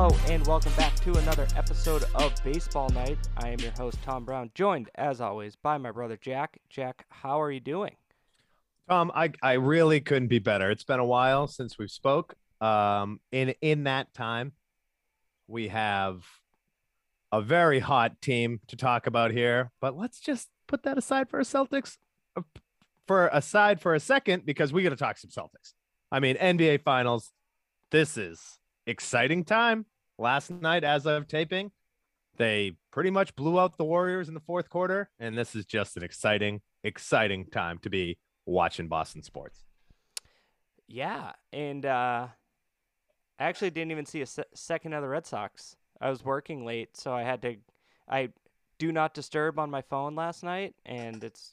Hello and welcome back to another episode of Baseball Night. I am your host Tom Brown, joined as always by my brother Jack. Jack, how are you doing? Tom, I, I really couldn't be better. It's been a while since we've spoke. Um, in in that time, we have a very hot team to talk about here. But let's just put that aside for a Celtics, uh, for aside for a second, because we got to talk some Celtics. I mean, NBA Finals. This is exciting time. Last night, as of taping, they pretty much blew out the Warriors in the fourth quarter, and this is just an exciting, exciting time to be watching Boston sports. Yeah, and uh, I actually didn't even see a se- second of the Red Sox. I was working late, so I had to. I do not disturb on my phone last night, and it's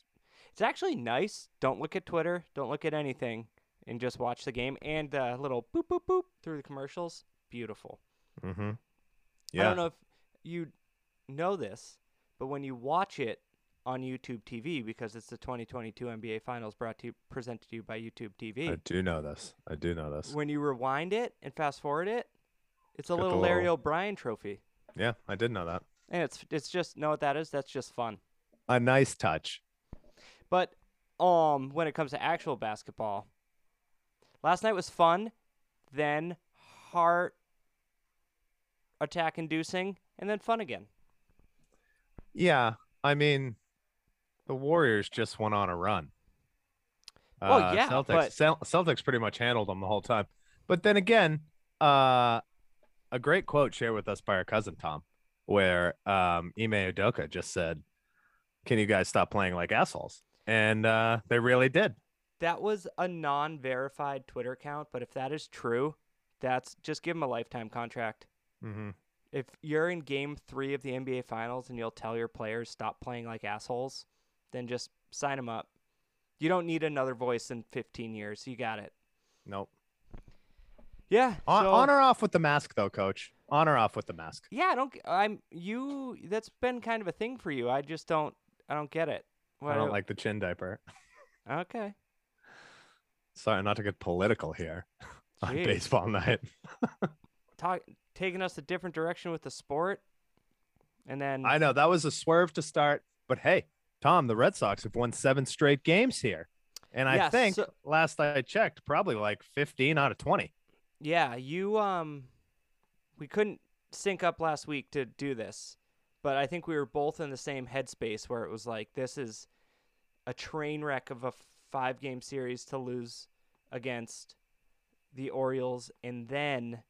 it's actually nice. Don't look at Twitter. Don't look at anything, and just watch the game. And a little boop boop boop through the commercials. Beautiful. Mm-hmm. Yeah. I don't know if you know this, but when you watch it on YouTube TV, because it's the 2022 NBA Finals brought to you, presented to you by YouTube TV. I do know this. I do know this. when you rewind it and fast forward it, it's a Got little Larry little- O'Brien trophy, Yeah, I did know that. and it's it's just know what that is. That's just fun. A nice touch. But um, when it comes to actual basketball, last night was fun, then heart attack inducing, and then fun again. Yeah, I mean, the Warriors just went on a run. Well, Uh, yeah, Celtics. but- Cel- Celtics pretty much handled them the whole time. But then again, uh, a great quote shared with us by our cousin Tom, where um, Ime Udoka just said, "Can you guys stop playing like assholes?" And uh, they really did. That was a non-verified Twitter account, but if that is true, that's just give him a lifetime contract. Mm-hmm. If you're in game three of the NBA Finals and you'll tell your players stop playing like assholes, then just sign him up. You don't need another voice in 15 years. You got it. Nope. Yeah. On, so- on or off with the mask, though, Coach. On or off with the mask. Yeah, I don't. I'm you. That's been kind of a thing for you. I just don't. I don't get it. I don't like the chin diaper. Okay. Sorry, not to get political here on baseball night. Talk, taking us a different direction with the sport, and then I know that was a swerve to start, but hey, Tom, the Red Sox have won seven straight games here. And I Yeah, think so- last I checked, probably like 15 out of 20. Yeah, you um we couldn't sync up last week to do this, but I think we were both in the same headspace where it was like this is a train wreck of a five game series to lose against the Orioles and then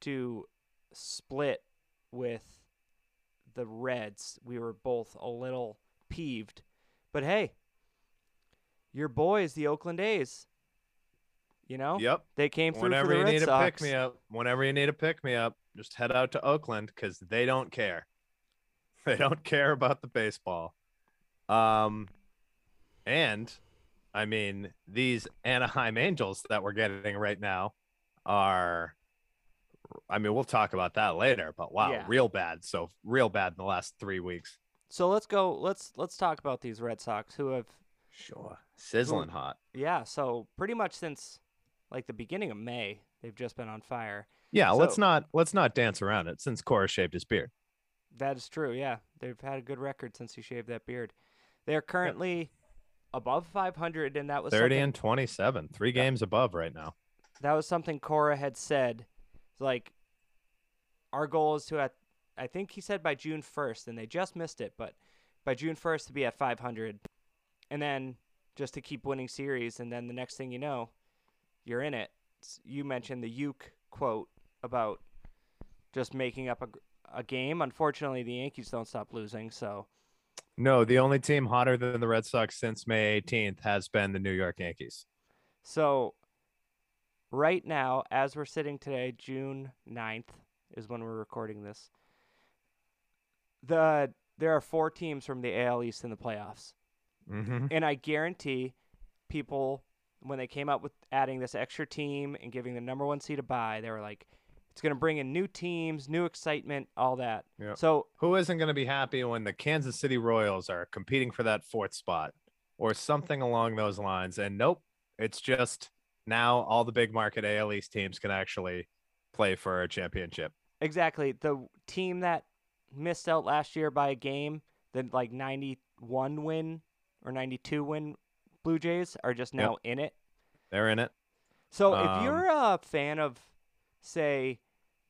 to split with the Reds. We were both a little peeved. But hey, your boys, the Oakland A's, you know? Yep. They came through Whenever for the you Red need Sox. a pick me up, whenever you need a pick me up, just head out to Oakland because they don't care. They don't care about the baseball. Um, and I mean, these Anaheim Angels that we're getting right now are, I mean, we'll talk about that later, but wow, Yeah. real bad. So, real bad in the last three weeks. So let's go. Let's let's talk about these Red Sox who have Sure. Sizzling hot. yeah. So pretty much since like the beginning of May, they've just been on fire. Yeah, let's not let's not dance around it since Cora shaved his beard. That is true. Yeah, they've had a good record since he shaved that beard. They are currently above 500, and that was 30 and 27, three games above right now. that was something Cora had said. Like our goal is to at I think he said by June 1st, and they just missed it, but by June 1st to be at 500, and then just to keep winning series, and then the next thing you know, you're in it. You mentioned the Uke quote about just making up a, a game. Unfortunately, the Yankees don't stop losing, so No, the only team hotter than the Red Sox since May 18th has been the New York Yankees. So, right now, as we're sitting today, June 9th is when we're recording this. The there are four teams from the AL East in the playoffs, Mm-hmm. and I guarantee people when they came up with adding this extra team and giving the number one seed a bye, they were like, it's going to bring in new teams, new excitement, all that. Yeah. So Who isn't going to be happy when the Kansas City Royals are competing for that fourth spot or something along those lines? And nope, it's just now all the big market AL East teams can actually play for a championship. exactly the team that missed out last year by a game, the like 91 win or 92 win Blue Jays are just Yep. now in it. They're in it. So Um, if you're a fan of, say,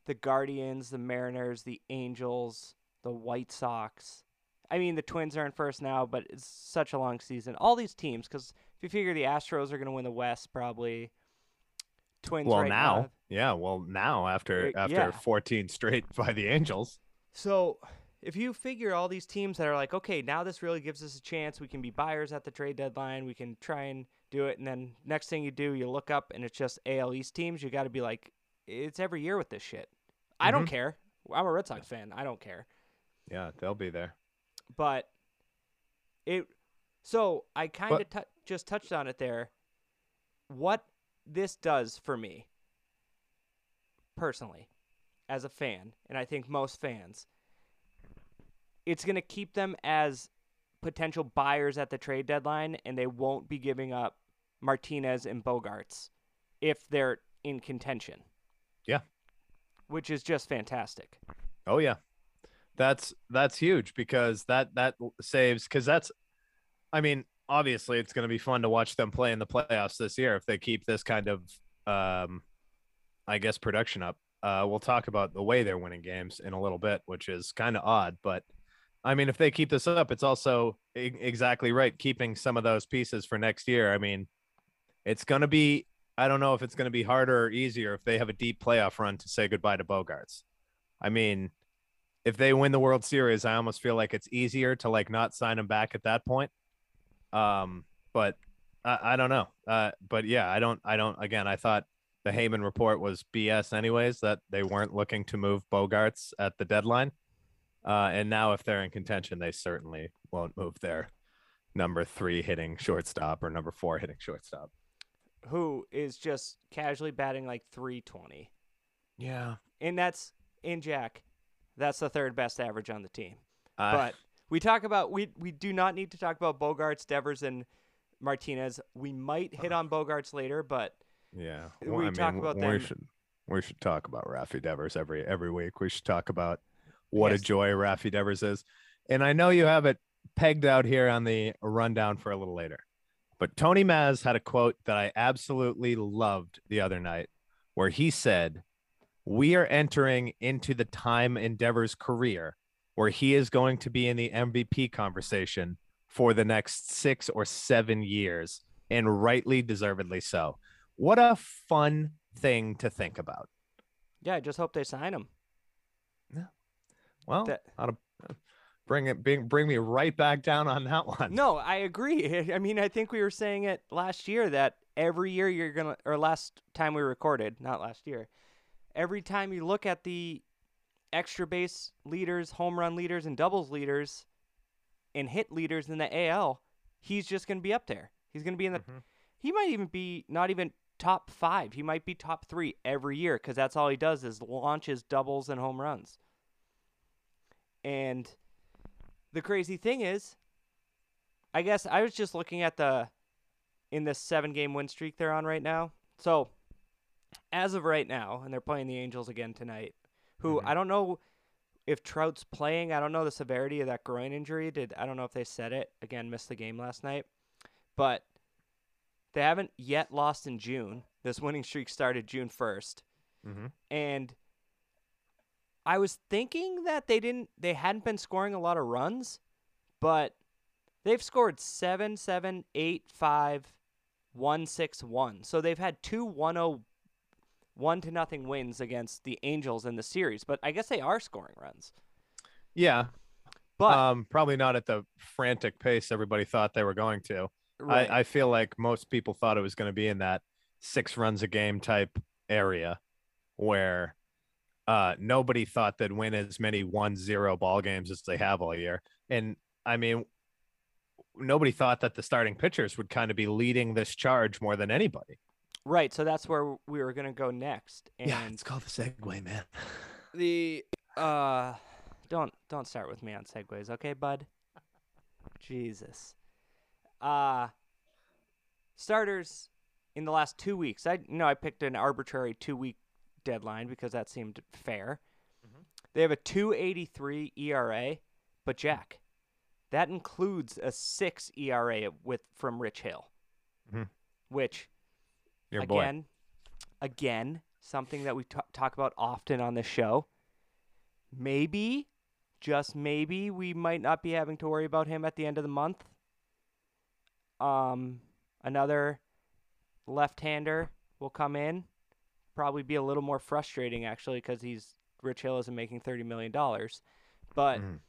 the Guardians, the Mariners, the Angels, the White Sox, I mean the Twins are in first now, but it's such a long season. All these teams, because if you figure the Astros are going to win the West, probably. Twins Well, right now, yeah. Well, now after after yeah. 14 straight by the Angels. So if you figure all these teams that are like, okay, now this really gives us a chance, we can be buyers at the trade deadline, we can try and do it, and then next thing you do, you look up and it's just AL East teams. You got to be like, it's every year with this shit. I don't Mhm. care. I'm a Red Sox fan. I don't care. Yeah, they'll be there. But it. So I kind of just touched on it there. What this does for me, personally, as a fan, and I think most fans, it's going to keep them as potential buyers at the trade deadline, and they won't be giving up Martinez and Bogaerts if they're in contention. Yeah. Which is just fantastic. Oh yeah. That's that's huge because that that saves because that's I mean, obviously it's going to be fun to watch them play in the playoffs this year if they keep this kind of um I guess production up. Uh we'll talk about the way they're winning games in a little bit, which is kind of odd, but I mean, if they keep this up, it's also exactly right keeping some of those pieces for next year. I mean, it's going to be I don't know if it's going to be harder or easier if they have a deep playoff run to say goodbye to Bogaerts. I mean, if they win the World Series, I almost feel like it's easier to like not sign him back at that point. Um, but I, I don't know. Uh, but yeah, I don't. I don't. Again, I thought the Heyman report was BS, anyways. That they weren't looking to move Bogaerts at the deadline. Uh, and now, if they're in contention, they certainly won't move their number three hitting shortstop or number four hitting shortstop. Who is just casually batting like 320. Yeah, and that's in Jack. That's the third best average on the team. uh, but we talk about we we do not need to talk about Bogaerts, Devers, and Martinez. We might hit on Bogaerts later, but Yeah, We talk about we them. should we should talk about Rafi Devers every every week. We should talk about what Yes. a joy Rafi Devers is, and I know you have it pegged out here on the rundown for a little later. But Tony Maz had a quote that I absolutely loved the other night, where he said, "We are entering into the time Endeavor's career where he is going to be in the MVP conversation for the next six or seven years, and rightly deservedly so." What a fun thing to think about. yeah, I just hope they sign him. Yeah. Well, That- ought to bring it bring, bring me right back down on that one. No, I agree. I mean, I think we were saying it last year that every year you're gonna, or last time we recorded, not last year. Every time you look at the extra base leaders, home run leaders, and doubles leaders, and hit leaders in the AL, he's just gonna be up there. He's gonna be in the. Mhm. He might even be not even top five. He might be top three every year because that's all he does is launches doubles and home runs. And the crazy thing is, I guess I was just looking at the in this seven game win streak they're on right now. So as of right now, and they're playing the Angels again tonight, who Mhm. I don't know if Trout's playing. I don't know the severity of that groin injury. Did I don't know if they said it. Again, missed the game last night. But they haven't yet lost in June. This winning streak started June first. Mhm. And I was thinking that they didn't they hadn't been scoring a lot of runs, but they've scored seven, seven, eight, five, one, six, one. So they've had two one oh one to nothing wins against the Angels in the series. But I guess they are scoring runs. Yeah, But um, probably not at the frantic pace everybody thought they were going to. right, I, I feel like most people thought it was going to be in that six runs a game type area where uh, nobody thought they'd win as many one zero ball games as they have all year. And I mean, nobody thought that the starting pitchers would kind of be leading this charge more than anybody. right. So that's where we were gonna go next. And yeah, it's called the segue, man. the uh don't don't start with me on segues okay bud jesus uh starters in the last two weeks i you know i picked an arbitrary two week deadline because that seemed fair They have a 283 ERA, but Jack, that includes a 6 ERA with from Rich Hill. Mhm. Which Your boy. again, again, something that we t- talk about often on this show. Maybe, just maybe, we might not be having to worry about him at the end of the month. Um, another left-hander will come in, probably be a little more frustrating actually because he's Rich Hill isn't making thirty million dollars, but. Mhm.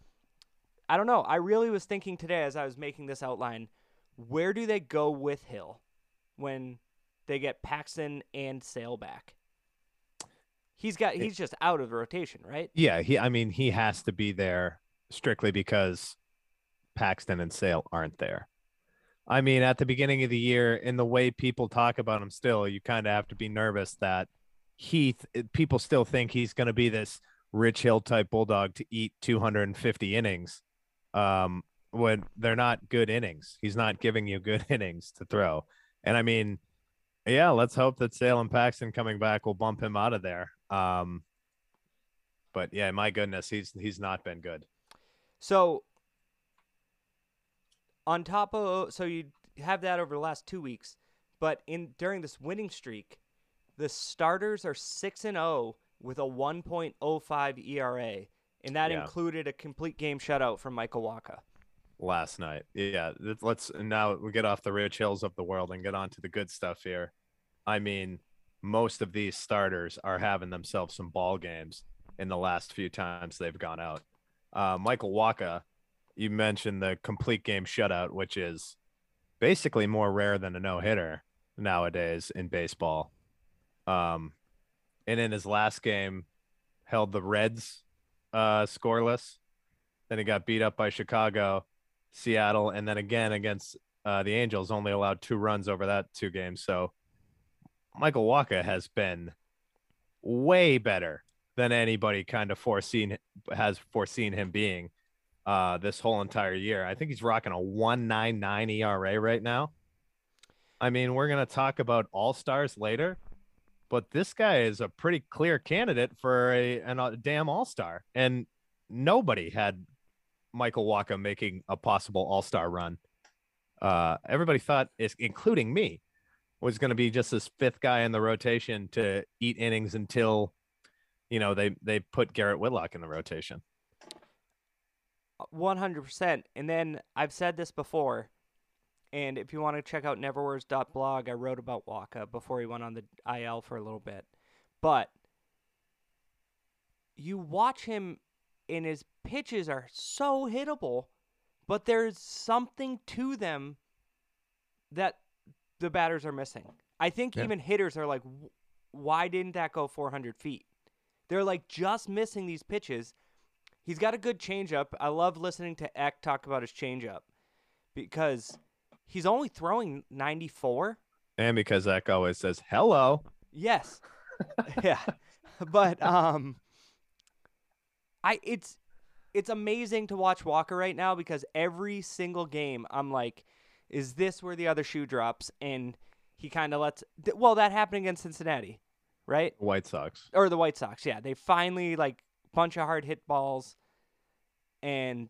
I don't know. I really was thinking today as I was making this outline, where do they go with Hill when they get Paxton and Sale back? He's got he's just out of the rotation, right? Yeah, he. I mean, he has to be there strictly because Paxton and Sale aren't there. I mean, at the beginning of the year, in the way people talk about him, still, you kind of have to be nervous that he. th- People still think he's going to be this Rich Hill type bulldog to eat 250 innings, um, when they're not good innings. He's not giving you good innings to throw, and I mean, yeah, let's hope that Sale and Paxton coming back will bump him out of there. Um, but yeah, my goodness, he's he's not been good. So on top of so you have that over the last two weeks, but in during this winning streak, the starters are six and zero with a 1.05 ERA, and that Yeah. included a complete game shutout from Michael Wacha. last night. Yeah, let's now we get off the Rich Hills of the world and get on to the good stuff here. I mean, most of these starters are having themselves some ball games in the last few times they've gone out. Uh, Michael Wacha, you mentioned the complete game shutout, which is basically more rare than a no hitter nowadays in baseball. Um, and in his last game, held the Reds uh, scoreless. Then he got beat up by Chicago, Seattle, and then again against uh, the Angels. Only allowed two runs over that two games. So Michael Wacha has been way better than anybody kind of foreseen has foreseen him being uh, this whole entire year. I think he's rocking a 199 ERA right now. I mean, we're to talk about all stars later, but this guy is a pretty clear candidate for a, an, a damn all star. And nobody had Michael Wacha making a possible all star run. Uh, everybody thought, including me, was going to be just this fifth guy in the rotation to eat innings until, you know, they they put Garrett Whitlock in the rotation. One hundred percent. And then I've said this before, and if you want to check out neverwords.blog, I wrote about Wacha before he went on the IL for a little bit. But you watch him, and his pitches are so hittable, but there's something to them that the batters are missing. I think Yeah. even hitters are like, why didn't that go 400 feet? They're like just missing these pitches. He's got a good changeup. I love listening to Eck talk about his changeup because he's only throwing 94. And because Zach always says hello. Yes. yeah. But um I it's it's amazing to watch Wacha right now because every single game I'm like is this where the other shoe drops and he kind of lets well that happened against Cincinnati, right? White Sox. or the White Sox. Yeah, they finally like bunch of hard hit balls, and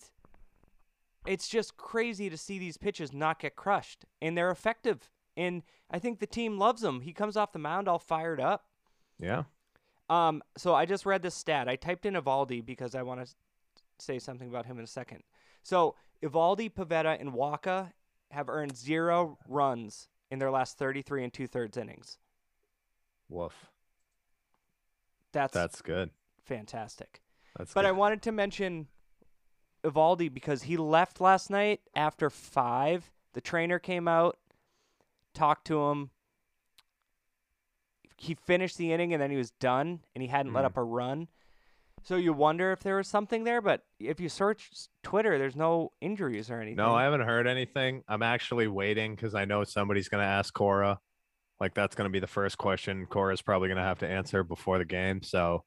it's just crazy to see these pitches not get crushed, and they're effective. And I think the team loves him. He comes off the mound all fired up. Yeah. Um, so I just read this stat. I typed in Eovaldi because I want to say something about him in a second. So Eovaldi, Pivetta, and Wacha have earned zero runs in their last 33 and two thirds innings. Woof. That's, That's good. fantastic. That's But good. I wanted to mention Eovaldi because he left last night after five. The trainer came out, talked to him. He finished the inning and then he was done, and he hadn't let Mhm. up a run. So you wonder if there was something there, but if you search Twitter, there's no injuries or anything. No, I haven't heard anything. I'm actually waiting because I know somebody's going to ask Cora. Like that's going to be the first question Cora's probably going to have to answer before the game. So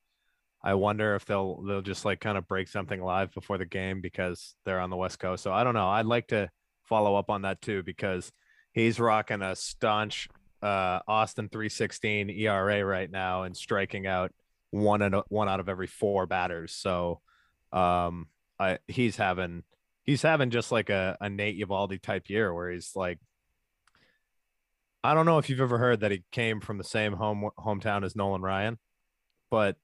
I wonder if they'll they'll just like kind of break something live before the game because they're on the West Coast. So I don't know. I'd like to follow up on that too because he's rocking a staunch uh Austin 316 ERA right now and striking out one and one out of every four batters. So, um, I he's having he's having just like a, a Nate Eovaldi type year where he's like, I don't know if you've ever heard that he came from the same home hometown as Nolan Ryan, but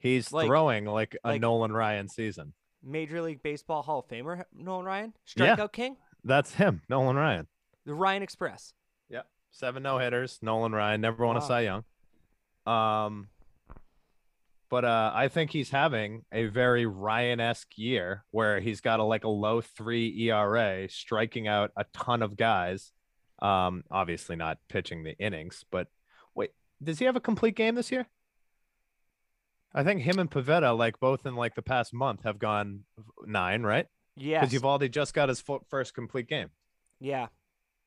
he's Like- throwing like a like- Nolan Ryan season. Major League Baseball Hall of Famer Nolan Ryan, Yeah. strikeout king, That's him, Nolan Ryan. the Ryan Express. Yep. Seven no hitters. Nolan Ryan never won a Wow. Cy Young. Um, but uh, I think he's having a very Ryan esque year where he's got a like a low three ERA, striking out a ton of guys. Um, obviously not pitching the innings, but wait, does he have a complete game this year? I think him and Pivetta, like both in like the past month, have gone nine, right? Yeah. Because Eovaldi just got his first complete game. yeah.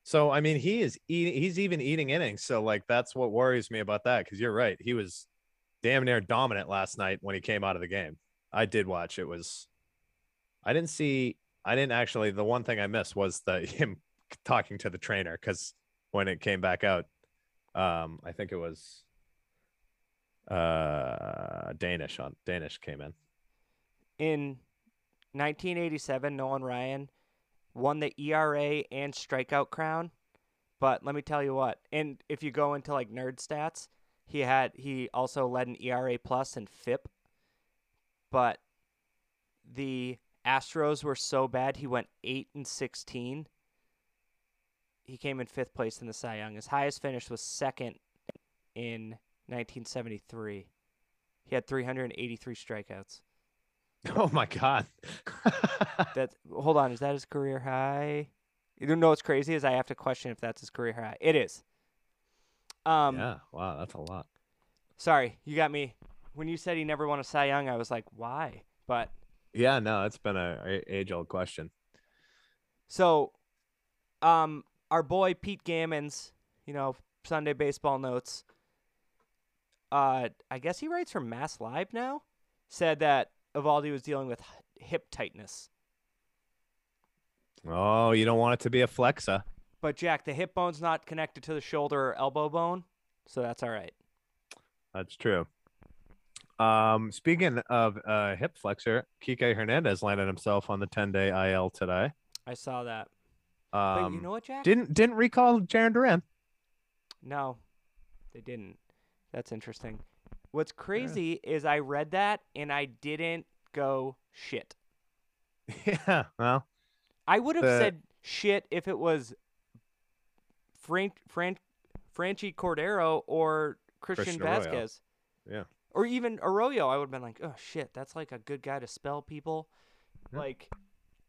So I mean, he is eating. He's even eating innings. So like, that's what worries me about that. Because you're right, he was damn near dominant last night when he came out of the game. I did watch. It was. I didn't see. I didn't actually. The one thing I missed was the him talking to the trainer because when it came back out, um, I think it was uh Danish on Danish came in. In 1987, Nolan Ryan won the ERA and strikeout crown. But let me tell you what, and if you go into like nerd stats, he had he also led an ERA plus and FIP. But the Astros were so bad, he went eight and sixteen. He came in fifth place in the Cy Young. His highest finish was second in 1973. He had 383 strikeouts. Oh my god. That hold on, is that his career high? You know what's crazy is I have to question if that's his career high. It is. Um, yeah. Wow, that's a lot. sorry, you got me. When you said he never won a Cy Young, I was like, why? But Yeah, no, it's been a age old question. so, um, our boy Pete Gammons, you know, Sunday Baseball Notes. Uh, I guess he writes for Mass Live now. Said that Eovaldi was dealing with hip tightness. Oh, you don't want it to be a flexa. But Jack, the hip bone's not connected to the shoulder or elbow bone, so that's all right. That's true. Um, speaking of uh, hip flexor, Kike Hernandez landed himself on the 10 day IL today. I saw that. Um, but you know what, Jack? didn't didn't recall Jarren Duran. No, they didn't. That's interesting. What's crazy is I read that and I didn't go shit. yeah, well, I would have The- said shit if it was Fran- Fran- Franchy Cordero or Christian, Christian Arroyo. Vasquez. Yeah. Or even Arroyo. I would have been like, oh shit, that's like a good guy to spell people. Yeah. Like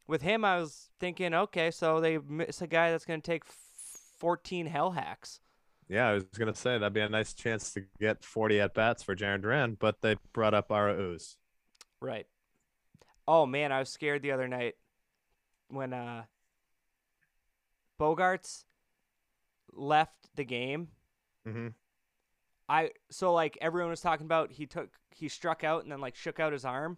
with him, I was thinking, okay, so they miss a guy that's going to take 14 hell hacks. Yeah, I was gonna say that'd be a nice chance to get 40 at bats for Jarren Duran, but they brought up Arauz. Right. Oh man, I was scared the other night when uh Bogaerts left the game. Mm-hmm. I so like everyone was talking about he took he struck out and then like shook out his arm,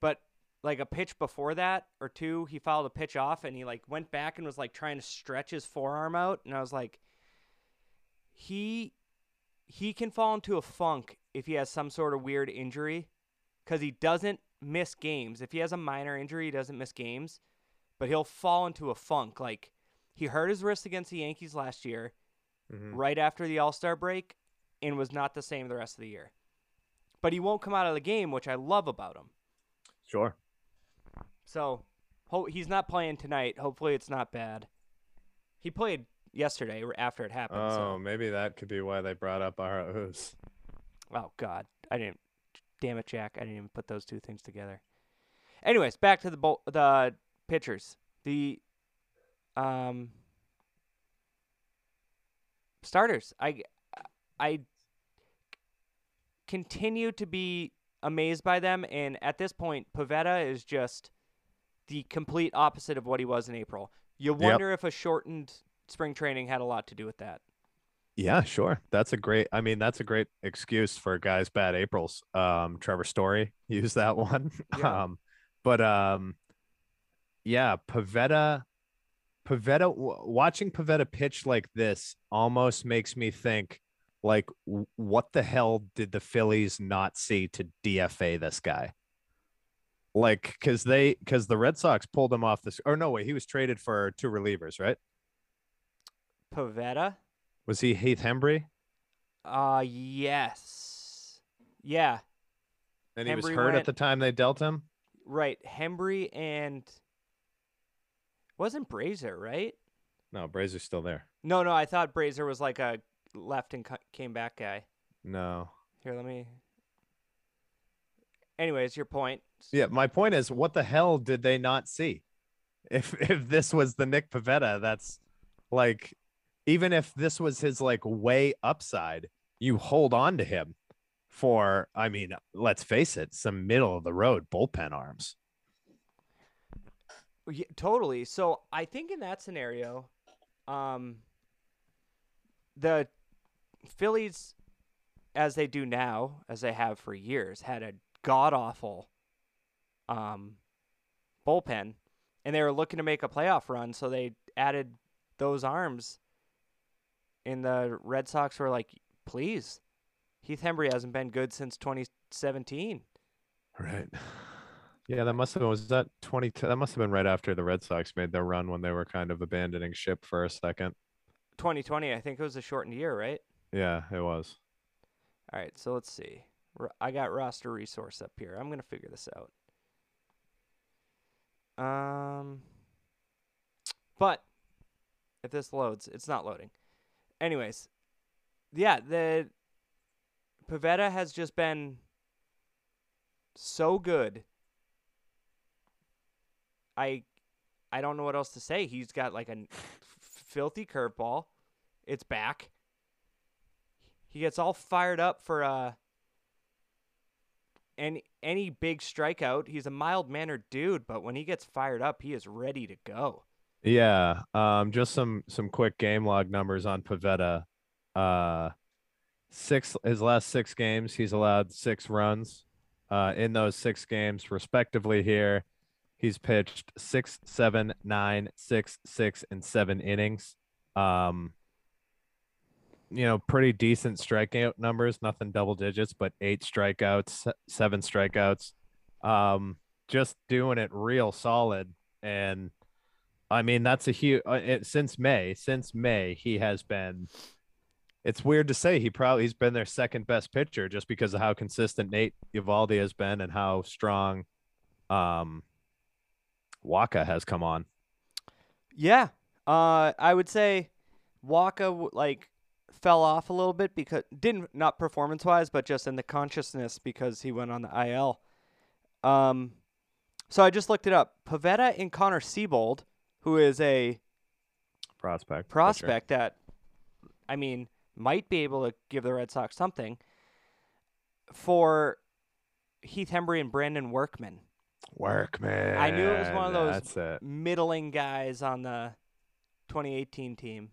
but like a pitch before that or two, he fouled a pitch off and he like went back and was like trying to stretch his forearm out and I was like he he can fall into a funk if he has some sort of weird injury cuz he doesn't miss games. If he has a minor injury, he doesn't miss games, but he'll fall into a funk like he hurt his wrist against the Yankees last year Mm-hmm. right after the All Star break and was not the same the rest of the year. But he won't come out of the game, which I love about him. Sure. So ho- he's not playing tonight. Hopefully, it's not bad. He played yesterday after it happened. Oh, So. maybe that could be why they brought up Ooze. oh God, I didn't. Damn it, Jack! I didn't even put those two things together. Anyways, back to the bo- the pitchers. The um starters. I I continue to be amazed by them, and at this point, Pivetta is just the complete opposite of what he was in April. You wonder if a shortened spring training had a lot to do with that. Yeah, sure. That's a great. I mean, that's a great excuse for guys' bad Aprils. Um, Trevor Story used that one. Yeah. Um, but um, yeah, Pivetta, Pivetta. W- watching Pivetta pitch like this almost makes me think Like, w- what the hell did the Phillies not see to DFA this guy? Like, because they, because the Red Sox pulled him off this, or no way, he was traded for two relievers, right? Pivetta? Was he Heath Hembree? Uh yes. Yeah, And he was Hembree hurt at the time they dealt him. right. Hembree and wasn't Brasier, right? No, Brasier's still there. No, no, I thought Brasier was like a left and came back guy. No. Here, let me. Anyways, your point. Yeah, my point is, what the hell did they not see? If if this was the Nick Pivetta, that's like, even if this was his like way upside, you hold on to him for. I mean, let's face it, some middle of the road bullpen arms. Yeah, totally. So I think in that scenario, um, the Phillies, as they do now, as they have for years, had a god awful um, bullpen, and they were looking to make a playoff run, so they added those arms. And the Red Sox were like, "Please, Heath Hembree hasn't been good since 2017." Right. Yeah, that must have been was that twenty. That must have been right after the Red Sox made their run when they were kind of abandoning ship for a second. 2020, I think it was a shortened year, right? Yeah, it was. All right, so let's see. I got roster resource up here. I'm gonna figure this out. Um, but if this loads, it's not loading. Anyways, yeah, the Pivetta has just been so good. I I don't know what else to say. He's got like a filthy curveball. It's back. He gets all fired up for uh any any big strikeout. He's a mild mannered dude, but when he gets fired up, he is ready to go. Yeah. Um, just some some quick game log numbers on Pivetta. Uh, six his last six games, he's allowed six runs. Uh, in those six games, respectively, here, he's pitched six, seven, nine, six, six, and seven innings. Um, you know, pretty decent strikeout numbers, nothing double digits, but eight strikeouts, seven strikeouts. Um, just doing it real solid. And I mean, that's a huge, uh, since May, since May, he has been, it's weird to say he probably, he's been their second best pitcher just because of how consistent Nate Eovaldi has been and how strong, um, Wacha has come on. Yeah. Uh I would say Wacha like fell off a little bit because didn't not performance wise, but just in the consciousness because he went on the IL. Um so I just looked it up. Pivetta and Connor Seabold, who is a Prospect. pitcher. prospect that I mean might be able to give the Red Sox something for Heath Hembree and Brandon Workman. Workman. I knew it was one of those-. Middling guys on the 2018 team.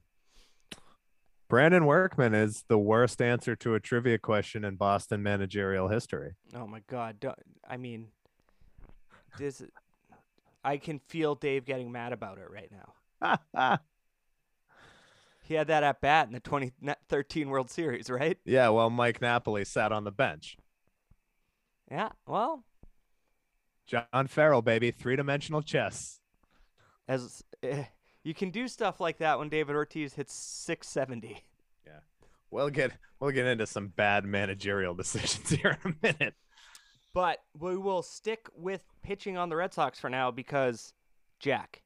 Brandon Workman is the worst answer to a trivia question in Boston managerial history. Oh my god! I mean, this. I can feel Dave getting mad about it right now. He had that at bat in the 2013 World Series, right? yeah, well, Mike Napoli sat on the bench. Yeah. Well, John Farrell, baby, three dimensional chess. as eh, you can do stuff like that when David Ortiz hits 670. We'll get we'll get into some bad managerial decisions here in a minute. But we will stick with pitching on the Red Sox for now because Jack.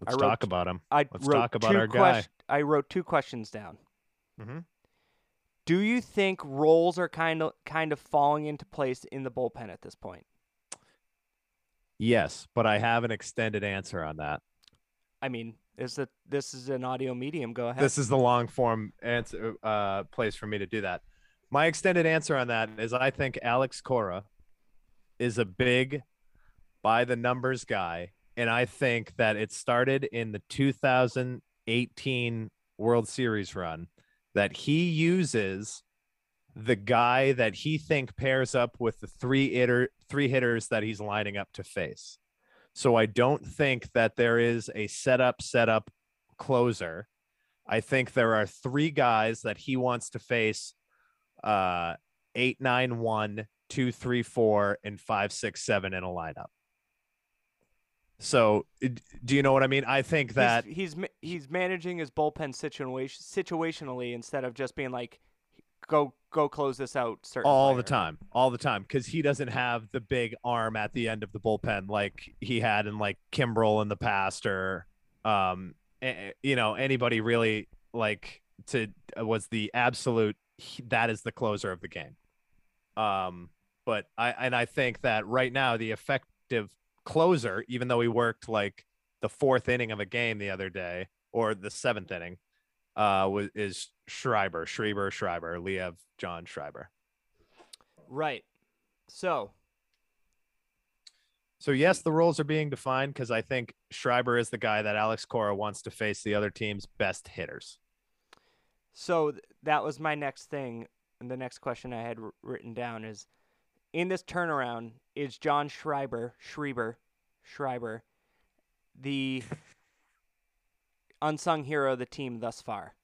Let's talk about him. I Let's talk about our guy. I wrote two questions down. Mm-hmm. Do you think roles are kind of kind of falling into place in the bullpen at this point? Yes, but I have an extended answer on that. I mean, is that this is an audio medium? Go ahead. This is the long form answer uh, place for me to do that. My extended answer on that is I think Alex Cora is a big by the numbers guy. And I think that it started in the 2018 World Series run that he uses the guy that he think pairs up with the three hitter three hitters that he's lining up to face. So I don't think that there is a setup setup closer I think there are three guys that he wants to face uh eight, nine, one, two, three, four, and five, six, seven in a lineup. So do you know what I mean? I think that he's ma- he's managing his bullpen situation situationally instead of just being like, go go close this out. Certain all the time, all the time, because he doesn't have the big arm at the end of the bullpen like he had in like Kimbrel in the past, or um, you know, anybody really like to was the absolute. That is the closer of the game. Um, but I and I think that right now the effective closer, even though he worked like the fourth inning of a game the other day or the seventh inning, uh, was is Schreiber, Schreiber, Schreiber, Liev, John Schreiber. Right. So So yes, the roles are being defined because I think Schreiber is the guy that Alex Cora wants to face the other team's best hitters. So th- that was my next thing. And the next question I had wr- written down is in this turnaround, is John Schreiber, Schreiber, Schreiber, the unsung hero of the team thus far?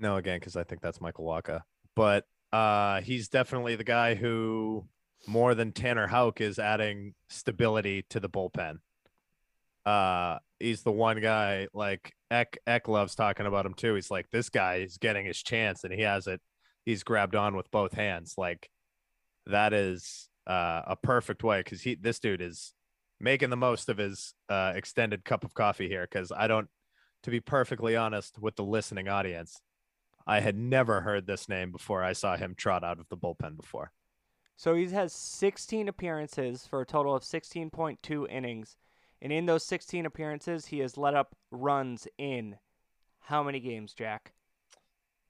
No, again, because I think that's Michael Wacha. But uh, he's definitely the guy who, more than Tanner Houck, is adding stability to the bullpen. Uh, he's the one guy like Eck. Eck loves talking about him too. He's like, this guy is getting his chance, and he has it. He's grabbed on with both hands. Like that is uh, a perfect way because he this dude is making the most of his uh, extended cup of coffee here. Because I don't, to be perfectly honest with the listening audience, I had never heard this name before I saw him trot out of the bullpen before. So he has 16 appearances for a total of 16.2 innings. And in those 16 appearances, he has let up runs in how many games, Jack?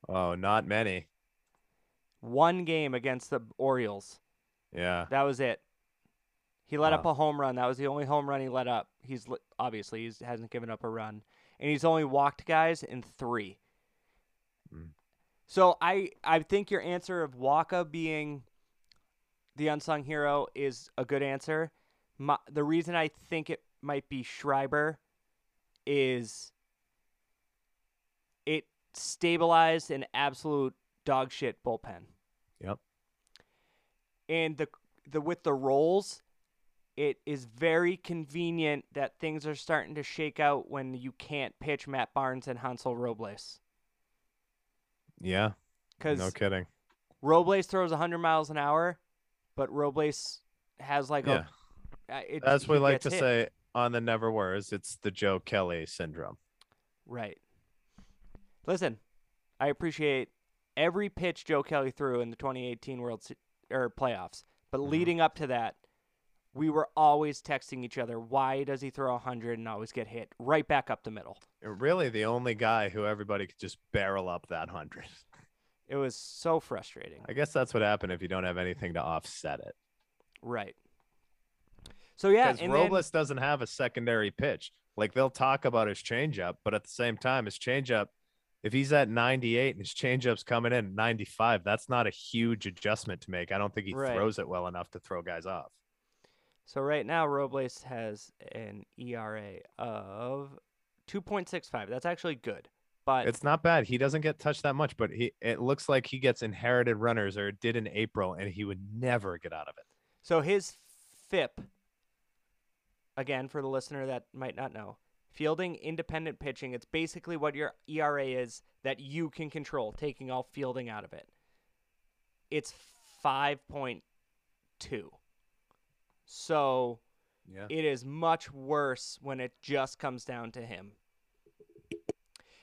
Oh, not many. One game against the Orioles. Yeah. That was it. He let up a home run. That was the only home run he let up. He's obviously he hasn't given up a run, and he's only walked guys in three. Mm. So I I think your answer of Wacha being the unsung hero is a good answer. My, the reason I think it might be Schreiber is it stabilized an absolute dog shit bullpen Yep. and the the with the roles it is very convenient that things are starting to shake out when you can't pitch Matt Barnes and Hansel Robles Yeah. because No kidding. Robles throws 100 miles an hour, but Robles has like Yeah. a. uh, It, That's what we like to hit. say on the Never Wars. It's the Joe Kelly syndrome. Right. Listen, I appreciate every pitch Joe Kelly threw in the 2018 World Se- or playoffs, but Mhm. leading up to that, we were always texting each other. Why does he throw 100 and always get hit right back up the middle? Really, the only guy who everybody could just barrel up that hundred. It was so frustrating. I guess that's what happened if you don't have anything to offset it. Right. So yeah, Because and then- Robles doesn't have a secondary pitch. Like they'll talk about his changeup, but at the same time, his changeup, if he's at 98 and his changeup's coming in 95, that's not a huge adjustment to make. I don't think he Right. throws it well enough to throw guys off. So right now Robles has an ERA of 2.65. That's actually good. But It's not bad. He doesn't get touched that much, but he it looks like he gets inherited runners or did in April, and he would never get out of it. so his FIP again for the listener that might not know. Fielding independent pitching, it's basically what your ERA is that you can control, taking all fielding out of it. It's 5.2. So Yeah. it is much worse when it just comes down to him.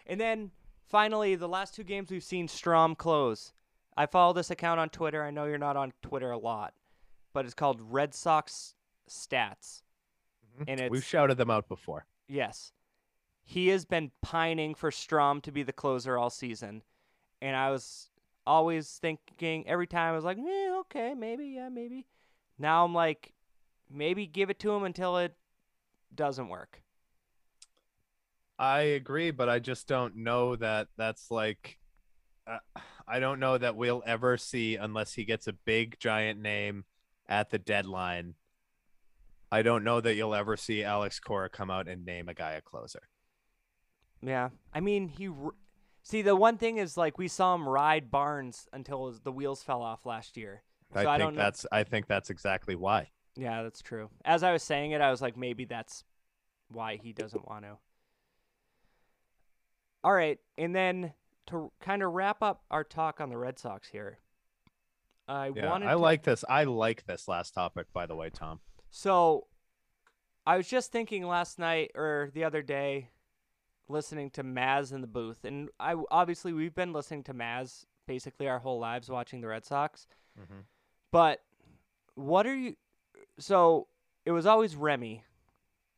And then finally, the last two games we've seen Strahm close. I follow this account on Twitter. I know you're not on Twitter a lot, but it's called Red Sox Stats. Mm-hmm. And We've shouted them out before. Yes, he has been pining for Strahm to be the closer all season, and I was always thinking every time I was like, eh, okay, maybe, yeah, maybe. Now I'm like, maybe give it to him until it doesn't work. I agree, but I just don't know that that's like. Uh, I don't know that we'll ever see unless he gets a big giant name at the deadline. I don't know that you'll ever see Alex Cora come out and name a guy a closer. Yeah, I mean he. See, the one thing is like we saw him ride Barnes until the wheels fell off last year. I So I think don't know- that's I think that's exactly why. Yeah, that's true. As I was saying it, I was like, maybe that's why he doesn't want to. All right, and then to kind of wrap up our talk on the Red Sox here, I Yeah, wanted I to, like this. I like this last topic, by the way, Tom. So, I was just thinking last night or the other day, listening to Maz in the booth, and I obviously we've been listening to Maz basically our whole lives watching the Red Sox. Mhm. But what are you? So it was always Remy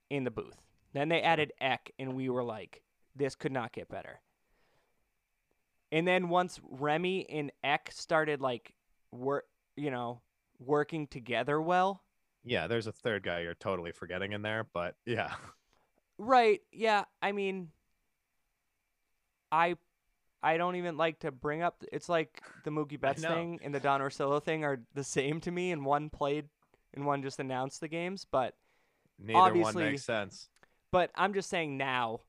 in the booth. Then they added Eck, and we were like, this could not get better. And then once Remy and Eck started like work, you know, working together well. Yeah, there's a third guy you're totally forgetting in there, but yeah. Right. Yeah. I mean, I, I don't even like to bring up. It's like the Mookie Betts thing and the Don Orsillo thing are the same to me, and one played and one just announced the games. But Neither one makes sense. but I'm just saying now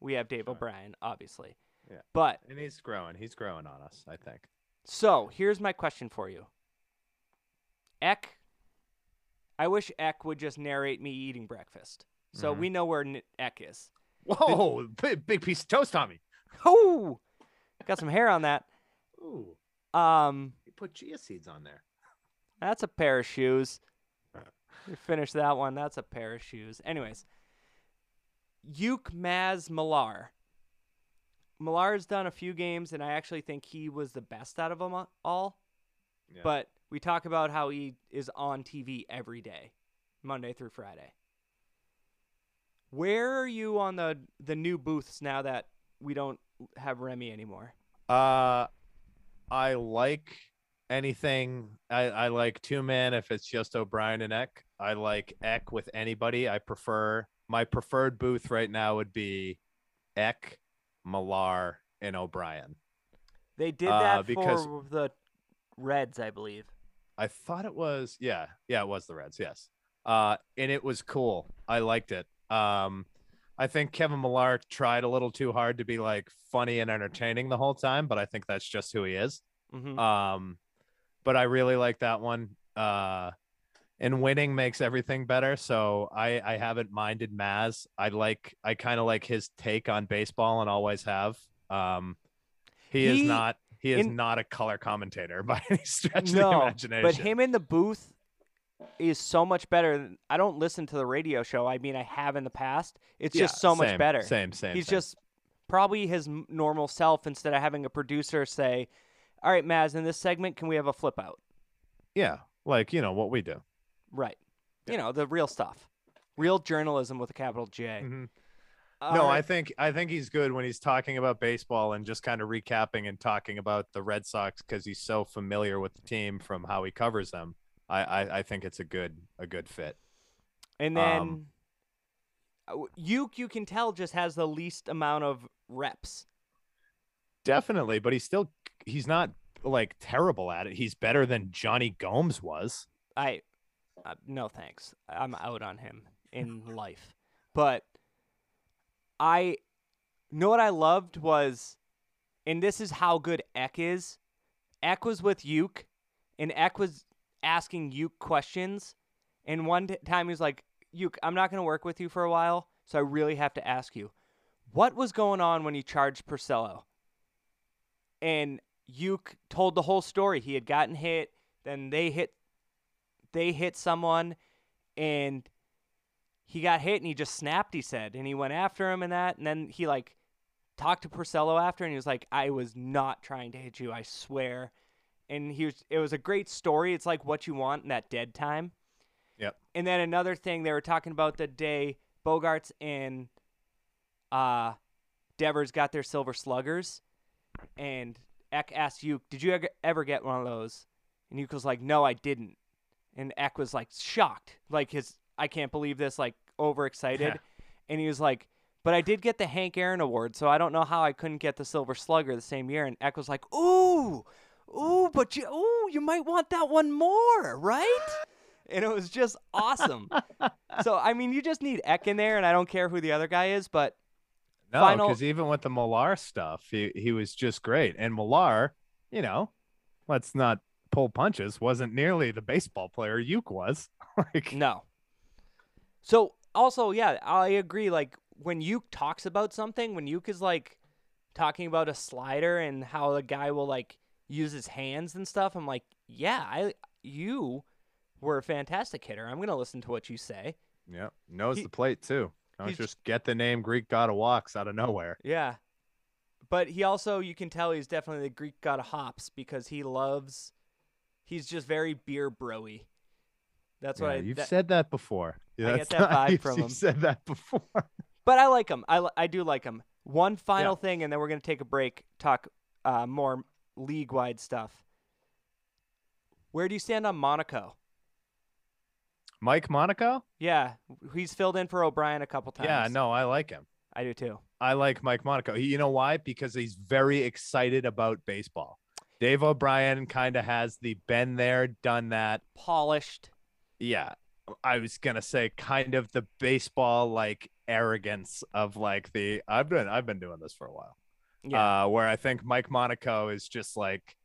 we have Dave. O'Brien, obviously. Yeah. But And he's growing. He's growing on us, I think. so here's my question for you. Eck, I wish Eck would just narrate me eating breakfast, so Mhm. we know where N- Eck is. Whoa, big, big piece of toast, Tommy. Oh, got some hair on that. Ooh, Um, you put chia seeds on there. That's a pair of shoes. We finished that one. That's a pair of shoes. Anyways, Youk Maz Millar. Millar's done a few games, and I actually think he was the best out of them all. Yeah. But we talk about how he is on TV every day, Monday through Friday. Where are you on the the new booths now that we don't have Remy anymore? Uh, I like anything. I, I like two man if it's just O'Brien and Eck. I like Eck with anybody. I prefer my preferred booth right now would be Eck, Millar, and O'Brien. They did Uh, that because- for the Reds, I believe. I thought it was yeah, yeah, it was the Reds, yes. Uh, and it was cool. I liked it. Um, I think Kevin Millar tried a little too hard to be like funny and entertaining the whole time, but I think that's just who he is. hmm Um, but I really like that one. Uh, and winning makes everything better. So I I haven't minded Maz. I like I kind of like his take on baseball and always have. Um, he, is not he is in- not a color commentator by any stretch of the No, imagination. but him in the booth is so much better. than- I don't listen to the radio show. I mean, I have in the past. It's Yeah, just so much better. Same, same. He's same. just probably his normal self instead of having a producer say, "All right, Maz, in this segment, can we have a flip out?" yeah, like you know what we do. Right. You know the real stuff, real journalism with a capital J. Mhm. All no, I think I think he's good when he's talking about baseball and just kind of recapping and talking about the Red Sox because he's so familiar with the team from how he covers them. I, I, I think it's a good a good fit. And then Um, uh, Youk, you can tell, just has the least amount of reps. Definitely, but he's still he's not like terrible at it. He's better than Jonny Gomes was. I uh, no thanks. I'm out on him in life. But I know what I loved was and this is how good Eck is. Eck was with Youk and Eck was asking Youk questions and one time he was like, "Youk, I'm not going to work with you for a while, so I really have to ask you. What was going on when you charged Porcello?" And Youk told the whole story. He had gotten hit, then they hit they hit someone and he got hit and he just snapped, he said, and he went after him and that, and then he like talked to Porcello after and he was like, I was not trying to hit you, I swear. And he was it was a great story. It's like what you want in that dead time. Yep. And then another thing they were talking about the day Bogaerts and uh Devers got their silver sluggers and Eck asked Youk, Did you ever- get one of those? And Youk was like, No, I didn't. And Eck was like shocked. Like his I can't believe this, like overexcited. and he was like, But I did get the Hank Aaron Award, so I don't know how I couldn't get the Silver Slugger the same year. And Eck was like, Ooh, ooh, but you ooh, you might want that one more, right? And it was just awesome. so I mean you just need Eck in there and I don't care who the other guy is, but No, Final- because even with the Millar stuff, he he was just great. And Millar, you know, let's not pull punches, wasn't nearly the baseball player Youk was. like, No. So also, yeah, I agree. Like when Youk talks about something, when Youk is like talking about a slider and how the guy will like use his hands and stuff, I'm like, yeah, I you were a fantastic hitter. I'm gonna listen to what you say. yeah, knows He- the plate too. Don't just get the name Greek god of walks out of nowhere. Yeah. But he also, you can tell he's definitely the Greek god of hops because he loves, he's just very beer broy. That's what I, you've that- said that before. Yeah, I get that not- vibe from you've him. said that before. But I like him. I, I do like him. One final thing, and then we're going to take a break, talk uh, more league wide stuff. Where do you stand on Monaco? Mike Monaco? Yeah, he's filled in for O'Brien a couple times. Yeah, no, I like him. I do too. I like Mike Monaco. You know why? Because he's very excited about baseball. Dave O'Brien kind of has the been there, done that. Polished. Yeah. I was gonna say kind of the baseball like arrogance of like the I've been I've been doing this for a while. Yeah. Uh where I think Mike Monaco is just like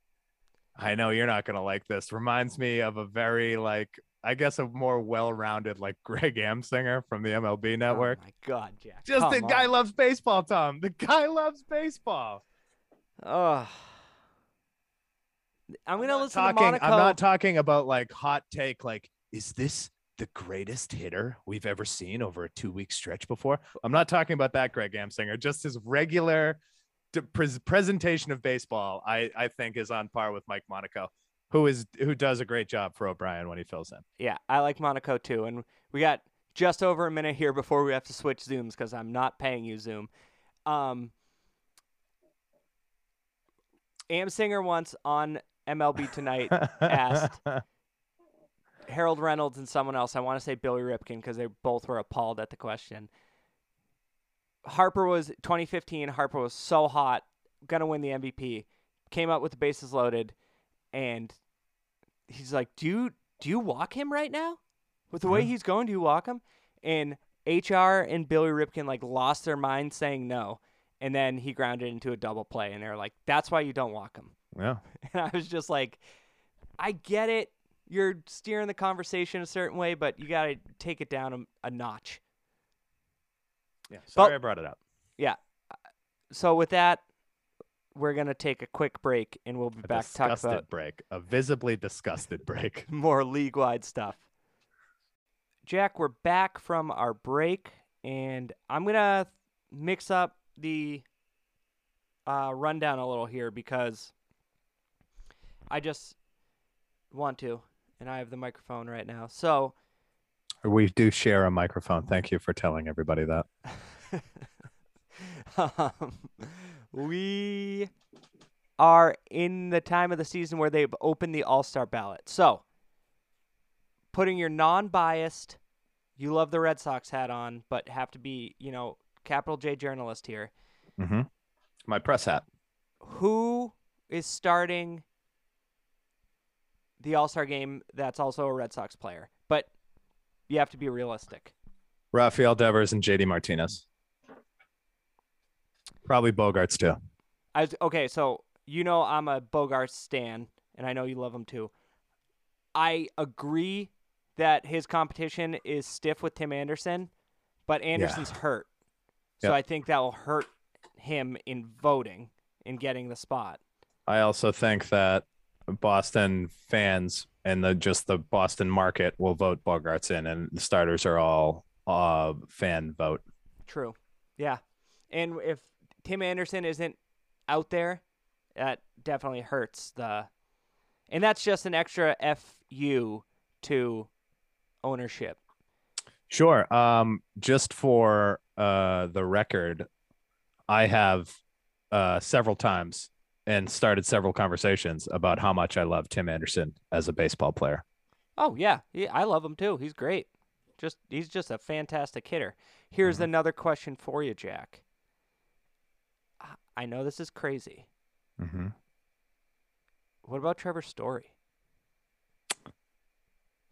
I know you're not gonna like this. Reminds me of a very like I guess a more well-rounded like Greg Amsinger from the MLB network. Oh my God, Jack. Just come the guy loves baseball, Tom. The guy loves baseball. Ugh. I'm gonna not listen talking, to Monaco. I'm not talking about like hot take. Like, is this the greatest hitter we've ever seen over a two week stretch before? I'm not talking about that, Greg Amsinger. Just his regular pres presentation of baseball, I I think is on par with Mike Monaco, who is who does a great job for O'Brien when he fills in. Yeah, I like Monaco too. And we got just over a minute here before we have to switch Zooms because I'm not paying you Zoom. Um, Amsinger once on MLB Tonight asked Harold Reynolds and someone else. I want to say Billy Ripken because they both were appalled at the question. Harper was 2015. Harper was so hot, gonna win the MVP. Came up with the bases loaded, and he's like, "Do you do you walk him right now? With the way he's going, do you walk him?" And HR and Billy Ripken like lost their mind saying no, and then he grounded into a double play, and they're like, "That's why you don't walk him." yeah. And I was just like, I get it. You're steering the conversation a certain way, but you got to take it down a, a notch. Yeah. Sorry But- I brought it up. Yeah. So with that, we're gonna take a quick break, and we'll be A back to talk disgusted about break. A visibly disgusted break. more league-wide stuff. Jack, we're back from our break, and I'm gonna mix up the uh, rundown a little here because I just want to, and I have the microphone right now. So. We do share a microphone. Thank you for telling everybody that. um, we are in the time of the season where they've opened the All Star ballot. So, putting your non biased, you love the Red Sox hat on, but have to be, you know, capital J journalist here. Mm-hmm. My press hat. Who is starting the All Star game that's also a Red Sox player? But you have to be realistic. Rafael Devers and JD Martinez. Probably Bogaerts too. I was, okay, so you know I'm a Bogart stan, and I know you love him too. I agree that his competition is stiff with Tim Anderson, but Anderson's hurt, so Yep. I think that will hurt him in voting in getting the spot. I also think that Boston fans and the just the Boston market will vote Bogaerts in, and the starters are all uh fan vote. True, yeah, and if Tim Anderson isn't out there, that definitely hurts the, and that's just an extra fu to ownership. Sure. Um, just for uh the record, I have uh several times and started several conversations about how much I love Tim Anderson as a baseball player. Oh yeah, yeah, I love him too. He's great. Just he's just a fantastic hitter. Here's Mhm. another question for you, Jack. I- I know this is crazy. Mm-hmm. What about Trevor Story?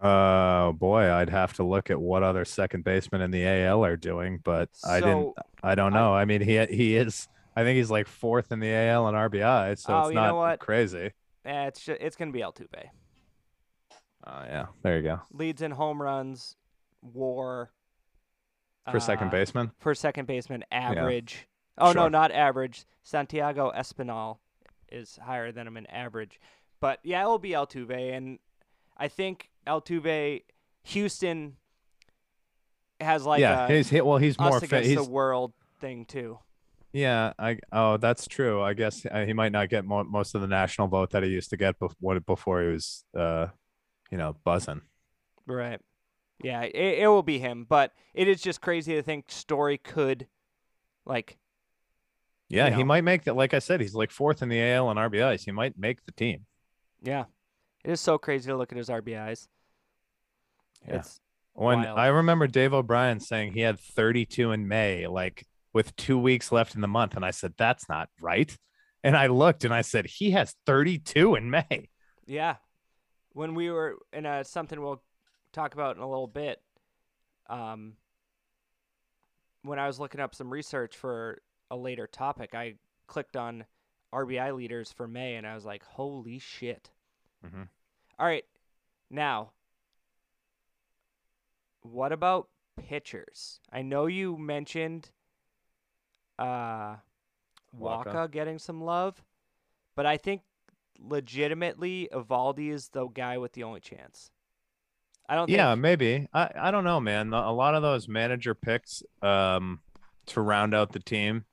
Oh boy, I'd have to look at what other second basemen in the AL are doing, but I didn't. I don't I- know. I, mean, he he is. I think he's like fourth in the AL in RBI, so Oh, it's you know not what? crazy. eh, it's it's gonna be Altuve. Oh yeah, there you go Leads in home runs, WAR. for second uh, baseman. For second baseman, average. Oh no, not average. Santiago Espinal is higher than him in average, but yeah, it will be Altuve, and I think Altuve, Houston has like yeah, a he's he, well, he's more fit. against He's the world thing too. Yeah. I oh, that's true. I guess uh, he might not get mo- most of the national vote that he used to get before before he was uh, you know, buzzing. Right. Yeah, it, it will be him, but it is just crazy to think Story could, like, Yeah, he know. might make that. Like I said, he's like fourth in the AL in RBIs. He might make the team. yeah, it is so crazy to look at his RBIs. Yeah. It's When Wild. I remember Dave O'Brien saying he had 32 in May, like with two weeks left in the month, and I said that's not right. And I looked and I said he has 32 in May. yeah. When we were in a something we'll talk about in a little bit, um, when I was looking up some research for a later topic, I clicked on RBI leaders for May, and I was like, "Holy shit!" Mhm. All right, now, what about pitchers? I know you mentioned uh, Wacha. Wacha getting some love, but I think legitimately Eovaldi is the guy with the only chance. I don't Yeah, think maybe. I, I don't know, man. A lot of those manager picks um to round out the team,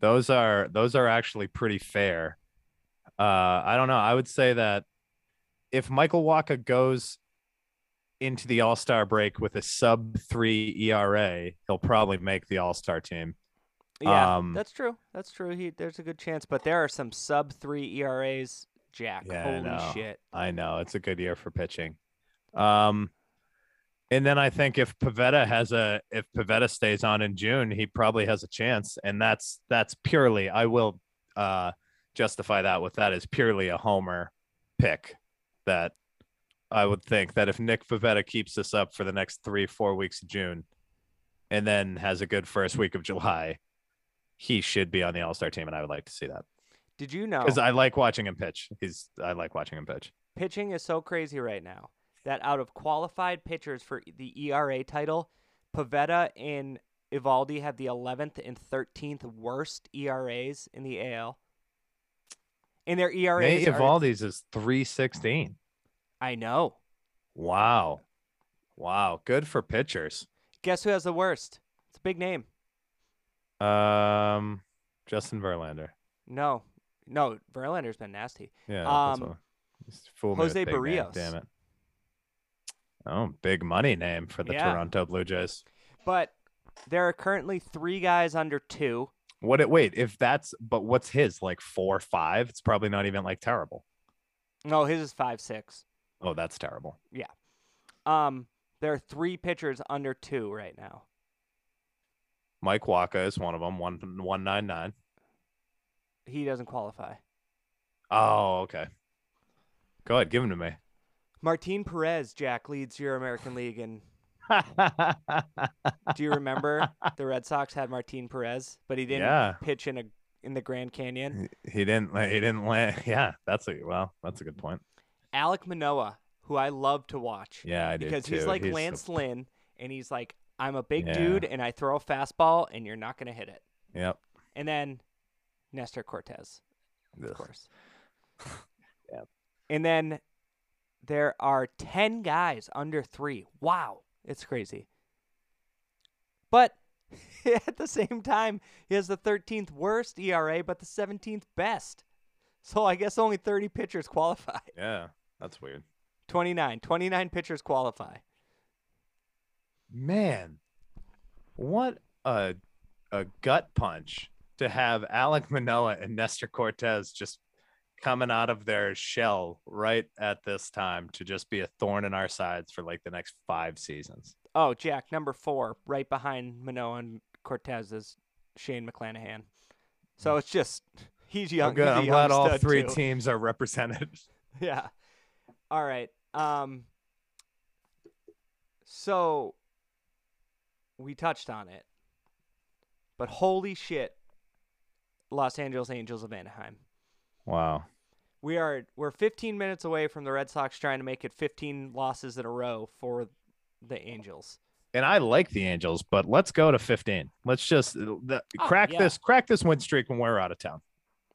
those are those are actually pretty fair. Uh I don't know. I would say that if Michael Wacha goes into the All-Star break with a sub 3 ERA, he'll probably make the All-Star team. Yeah, Um, that's true. That's true. He there's a good chance, but there are some sub three ERAs. Jack, Yeah, I holy know. shit! I know it's a good year for pitching. Um, and then I think if Pivetta has a if Pivetta stays on in June, he probably has a chance, and that's that's purely I will uh justify that with that is purely a homer pick that I would think that if Nick Pivetta keeps this up for the next three four weeks of June, and then has a good first week of July, he should be on the All Star team, and I would like to see that Did you know because I like watching him pitch. He's I like watching him pitch. pitching is so crazy right now that out of qualified pitchers for the ERA title, Pivetta and Eovaldi have the 11th and 13th worst ERAs in the AL. And their ERAs Nate are, Eovaldi's is 316. I know. Wow. Wow. Good for pitchers. Guess who has the worst? It's a big name. Um Justin Verlander. No. No, Verlander's been nasty. Yeah. Um, that's what, he's fooled me with Jose name, Berrios. Damn it. Oh, big money name for the Yeah. Toronto Blue Jays. But there are currently three guys under two. What it wait, if that's but what's his? Like four, five? It's probably not even like terrible. No, his is five six. Oh, that's terrible. Yeah. Um, there are three pitchers under two right now. Mike Wacha is one of them, one one nine nine. He doesn't qualify. Oh, okay. Go ahead, give him to me. Martin Perez, Jack leads your American League, and do you remember the Red Sox had Martin Perez, but he didn't yeah. pitch in a in the Grand Canyon. He he didn't. He didn't land. Yeah, that's a well. That's a good point. Alek Manoah, who I love to watch Yeah, I do because too. he's like a- Lance Lynn, and he's like, I'm a big Yeah. dude, and I throw a fastball, and you're not gonna hit it. Yep. And then Nestor Cortes, of Ugh. course. Yep. And then there are 10 guys under three. Wow. It's crazy. But at the same time, he has the 13th worst ERA, but the 17th best. So I guess only 30 pitchers qualify. Yeah, that's weird. 29. 29 pitchers qualify. Man, what a a gut punch to have Alek Manoah and Nestor Cortes just coming out of their shell right at this time to just be a thorn in our sides for like the next five seasons. Oh, Jack, number four, right behind Manoah and Cortes is Shane McClanahan. So it's just, he's young. I'm good. he's I'm glad all three too. teams are represented. Yeah. All right. Um So we touched on it. But holy shit, Los Angeles Angels of Anaheim. Wow. We are we're 15 minutes away from the Red Sox trying to make it 15 losses in a row for the Angels. And I like the Angels, but let's go to 15. Let's just the, Oh, crack yeah. this crack this win streak when we're out of town.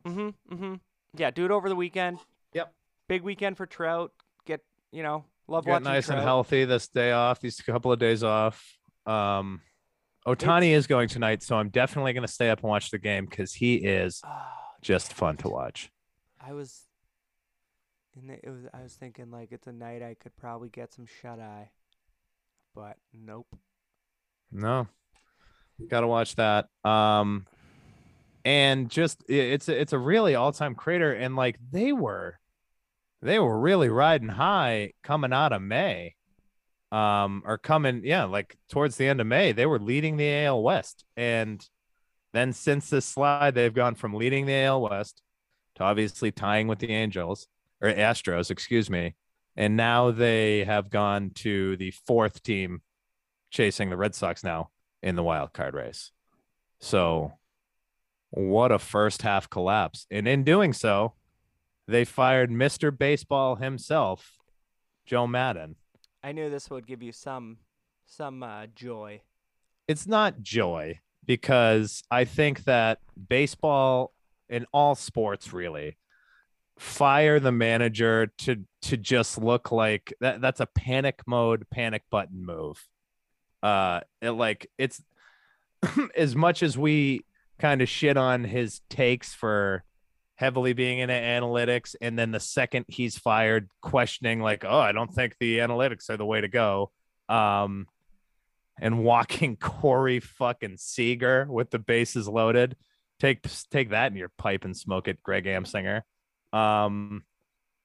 Mhm. Mhm. Yeah, do it over the weekend. Yep. Big weekend for Trout. Get, you know, love Get watching nice Trout. and healthy this day off, these couple of days off. Um Ohtani is going tonight, so I'm definitely going to stay up and watch the game because he is Oh, just fun to watch. I was and it was I was thinking like it's a night I could probably get some shut eye. But nope. No, got to watch that. Um, and just it's a, it's a really all time crater, and like they were, they were really riding high coming out of May, um, or coming yeah, like towards the end of May, they were leading the AL West, and then since this slide, they've gone from leading the AL West to obviously tying with the Angels or Astros, excuse me, and now they have gone to the fourth team chasing the Red Sox now in the wild card race. So, what a first half collapse. And in doing so, they fired Mr. Baseball himself, Joe Maddon. I knew this would give you some some uh, joy. It's not joy because I think that baseball in all sports really fire the manager to to just look like that that's a panic mode panic button move uh it, like it's as much as we kind of shit on his takes for heavily being into analytics and then the second he's fired questioning like oh i don't think the analytics are the way to go um and walking corey fucking seager with the bases loaded take take that in your pipe and smoke it greg amsinger um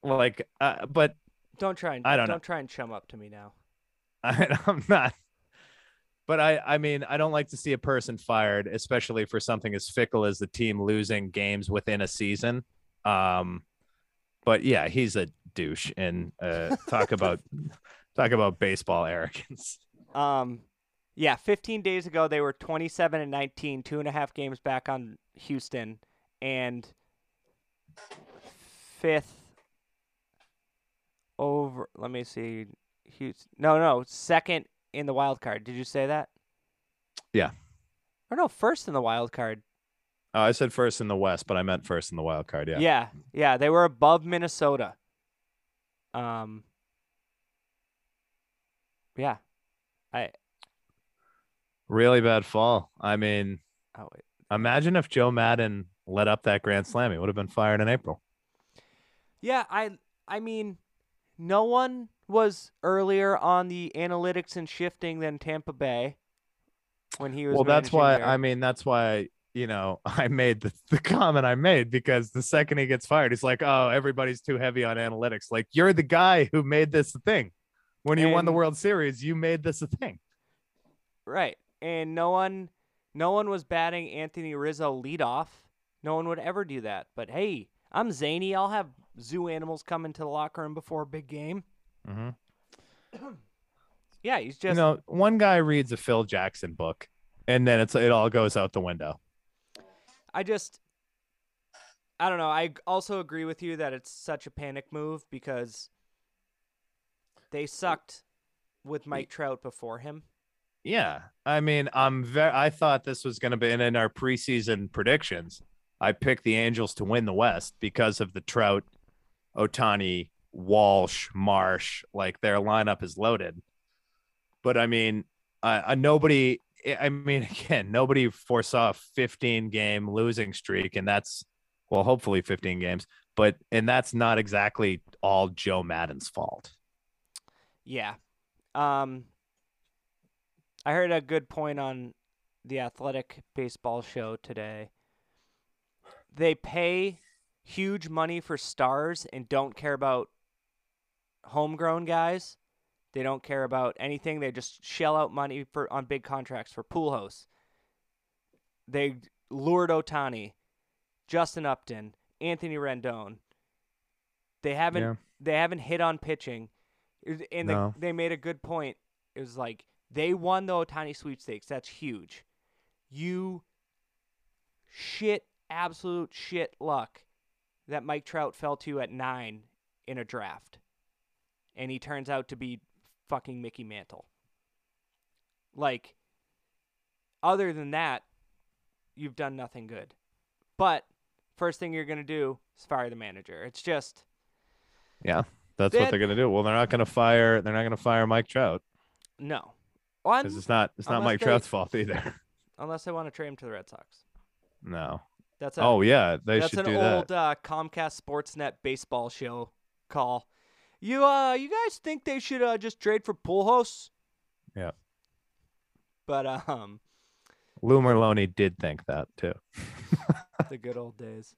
like uh, but Don't try and I don't know. don't try and chum up to me now. I, I'm not. But I, I mean, I don't like to see a person fired, especially for something as fickle as the team losing games within a season. Um, but yeah, he's a douche, and uh, talk about talk about baseball arrogance. Um, yeah, 15 days ago they were 27 and 19, two and a half games back on Houston, and fifth over. Let me see, Houston. No, no, second in the wild card. Did you say that? Yeah. Or no, first in the wild card. Oh, I said first in the West, but I meant first in the wild card. Yeah. yeah, yeah, they were above Minnesota. Um. Yeah, I. Really bad fall. I mean, Oh wait. imagine if Joe Maddon let up that grand slam. He would have been fired in April. Yeah, I I mean, no one was earlier on the analytics and shifting than Tampa Bay when he was. well that's why there. i mean that's why you know i made the, the comment i made because the second he gets fired he's like oh everybody's too heavy on analytics like you're the guy who made this a thing when you won the world series you made this a thing right, and no one, no one was batting Anthony Rizzo leadoff. No one would ever do that. But hey, I'm zany. I'll have zoo animals come into the locker room before a big game. Mm-hmm. Yeah, he's you just know one guy reads a phil jackson book and then it's it all goes out the window I just I don't know. I also agree with you that it's such a panic move because they sucked with Mike Trout before him. yeah i mean i'm very i thought this was going to be and in our preseason predictions i picked the angels to win the west because of the trout ohtani walsh marsh like their lineup is loaded but i mean uh, nobody i mean again nobody foresaw a 15 game losing streak and that's well hopefully 15 games but and that's not exactly all joe maddon's fault Yeah. Um I heard a good point on the athletic baseball show today. They pay huge money for stars and don't care about homegrown guys. They don't care about anything. They just shell out money for on big contracts for Pujols. They lured Ohtani, Justin Upton, Anthony Rendon. They haven't Yeah. they haven't hit on pitching. And No. they, they made a good point. It was like they won the Ohtani sweepstakes. That's huge. You shit, absolute shit luck that Mike Trout fell to at nine in a draft. And he turns out to be fucking Mickey Mantle. Like, other than that, you've done nothing good. But first thing you're going to do is fire the manager. It's just. Yeah, that's That- what they're gonna do. Well, they're not gonna fire. They're not gonna fire Mike Trout No. Because it's not. It's not Mike they- Trout's fault either. unless they want to trade him to the Red Sox. No. That's a, Oh yeah, they that's should an do old that. uh, Comcast Sportsnet baseball show call. You uh, you guys think they should uh, just trade for Pujols? Yeah. But um, Lou Merloni did think that too. the good old days.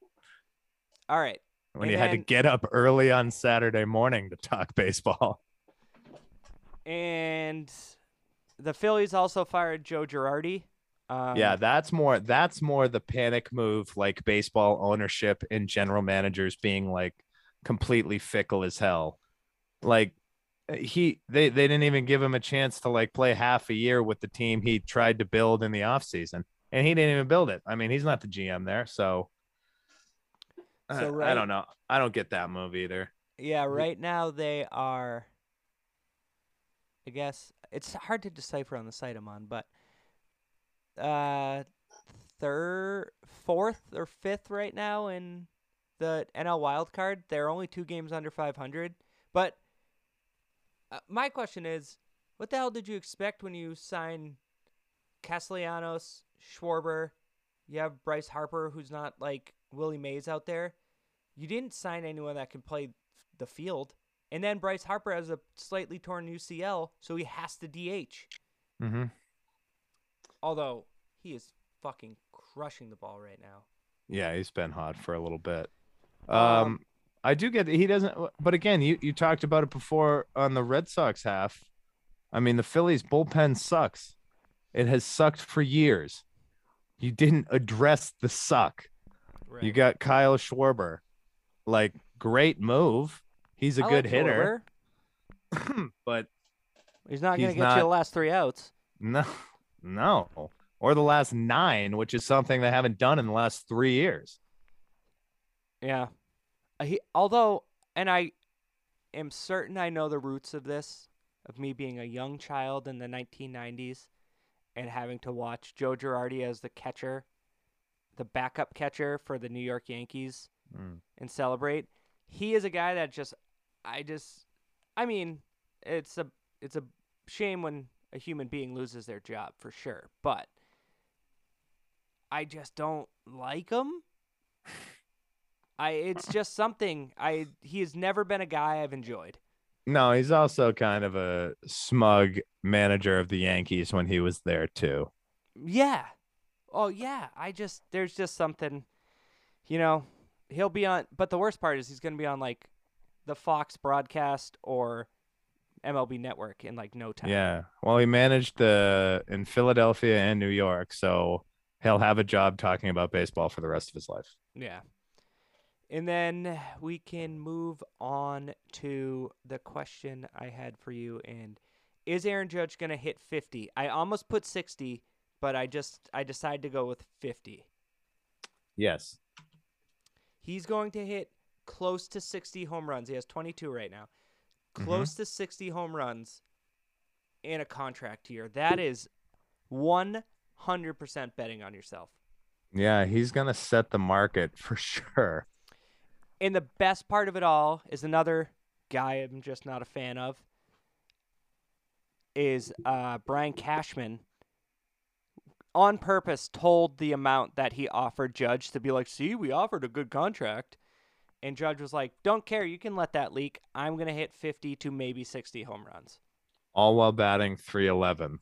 All right. When And you had to get up early on Saturday morning to talk baseball. And the Phillies also fired Joe Girardi. Um, yeah, that's more that's more the panic move like baseball ownership and general managers being like completely fickle as hell. Like he they they didn't even give him a chance to like play half a year with the team he tried to build in the offseason. And he didn't even build it. I mean, he's not the GM there, so I- So, I right- don't know. I don't get that move either. Yeah, right now they are. I guess it's hard to decipher on the site I'm on, but uh, third, fourth, or fifth right now in the NL wild card. They're only two games under 500. But uh, my question is, what the hell did you expect when you sign Castellanos, Schwarber? You have Bryce Harper, who's not like Willie Mays out there. You didn't sign anyone that can play the field. And then Bryce Harper has a slightly torn UCL, so he has to DH. Mm-hmm. Although he is fucking crushing the ball right now. Yeah, he's been hot for a little bit. Um, Um, I do get that he doesn't. But again, you you talked about it before on the Red Sox half. I mean, the Phillies bullpen sucks. It has sucked for years. You didn't address the suck. Right. You got Kyle Schwarber, like great move. He's a I good like hitter, but He's not going to get you the last three outs. no, no, or the last nine, which is something they haven't done in the last three years. Yeah. Uh, He, although, and I am certain I know the roots of this, of me being a young child in the 1990s and having to watch Joe Girardi as the catcher, the backup catcher for the New York Yankees Mm. and celebrate. He is a guy that just, I just, I mean, it's a, it's a shame when a human being loses their job for sure, but I just don't like him. I it's just something I he has never been a guy I've enjoyed. No, he's also kind of a smug manager of the Yankees when he was there too. Yeah. Oh yeah, I just there's just something you know, he'll be on but the worst part is he's going to be on like the Fox broadcast or MLB network in like no time. Yeah. Well, he managed the in Philadelphia and New York, so he'll have a job talking about baseball for the rest of his life. Yeah. And then we can move on to the question I had for you and is Aaron Judge going to hit 50? I almost put 60, but I just I decided to go with 50. Yes. He's going to hit close to 60 home runs. He has 22 right now. Close mm-hmm. to 60 home runs in a contract year. That is 100% betting on yourself. Yeah, he's gonna set the market for sure. And the best part of it all is another guy I'm just not a fan of is uh, Brian Cashman on purpose told the amount that he offered Judge to be like, see, we offered a good contract. And Judge was like, don't care. You can let that leak. I'm going to hit 50 to maybe 60 home runs. All while batting 311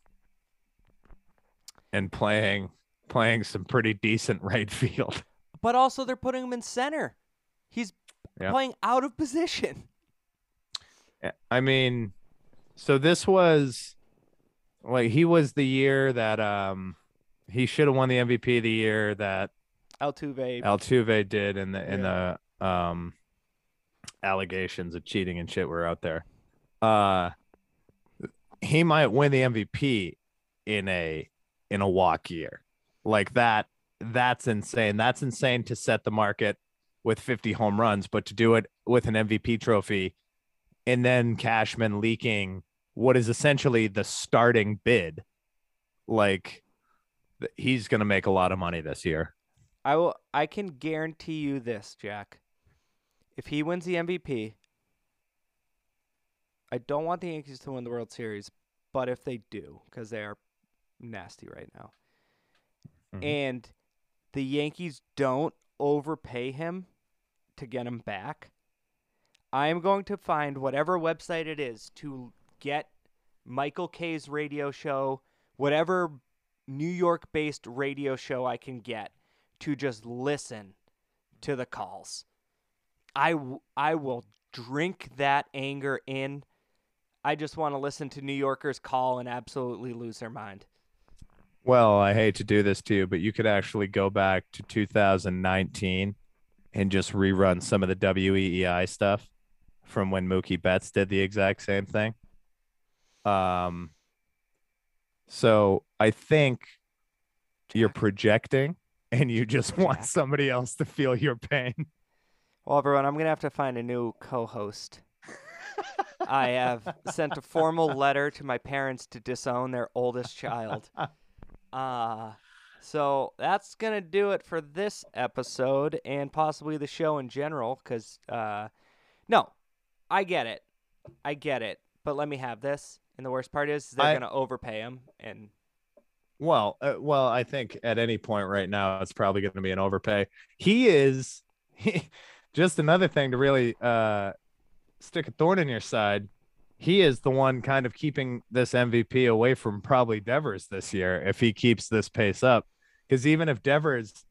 and playing playing some pretty decent right field. But also, they're putting him in center. He's Yeah. playing out of position. I mean, so this was like he was the year that um he should have won the MVP the year that Altuve. Altuve did in the in the um allegations of cheating and shit were out there. Uh he might win the MVP in a in a walk year. Like that that's insane. That's insane to set the market with 50 home runs, but to do it with an MVP trophy and then Cashman leaking what is essentially the starting bid, like he's going to make a lot of money this year. I will. I can guarantee you this, Jack. If he wins the MVP, I don't want the Yankees to win the World Series, but if they do, because they are nasty right now, mm-hmm. and the Yankees don't overpay him to get him back, I am going to find whatever website it is to get Michael Kay's radio show, whatever New York based radio show I can get to just listen to the calls. I, w- I will drink that anger in. I just want to listen to New Yorkers call and absolutely lose their mind. Well, I hate to do this to you, but you could actually go back to 2019 and just rerun some of the WEEI stuff from when Mookie Betts did the exact same thing. Um, so I think you're projecting and you just want somebody else to feel your pain. Well, everyone, I'm going to have to find a new co host. I have sent a formal letter to my parents to disown their oldest child. Uh, so that's going to do it for this episode and possibly the show in general. Because, uh, no, I get it. I get it. But let me have this. And the worst part is they're going to overpay him. And well, uh, well, I think at any point right now it's probably going to be an overpay. He is he, just another thing to really uh, stick a thorn in your side he is the one kind of keeping this MVP away from probably Devers this year if he keeps this pace up. Because even if Devers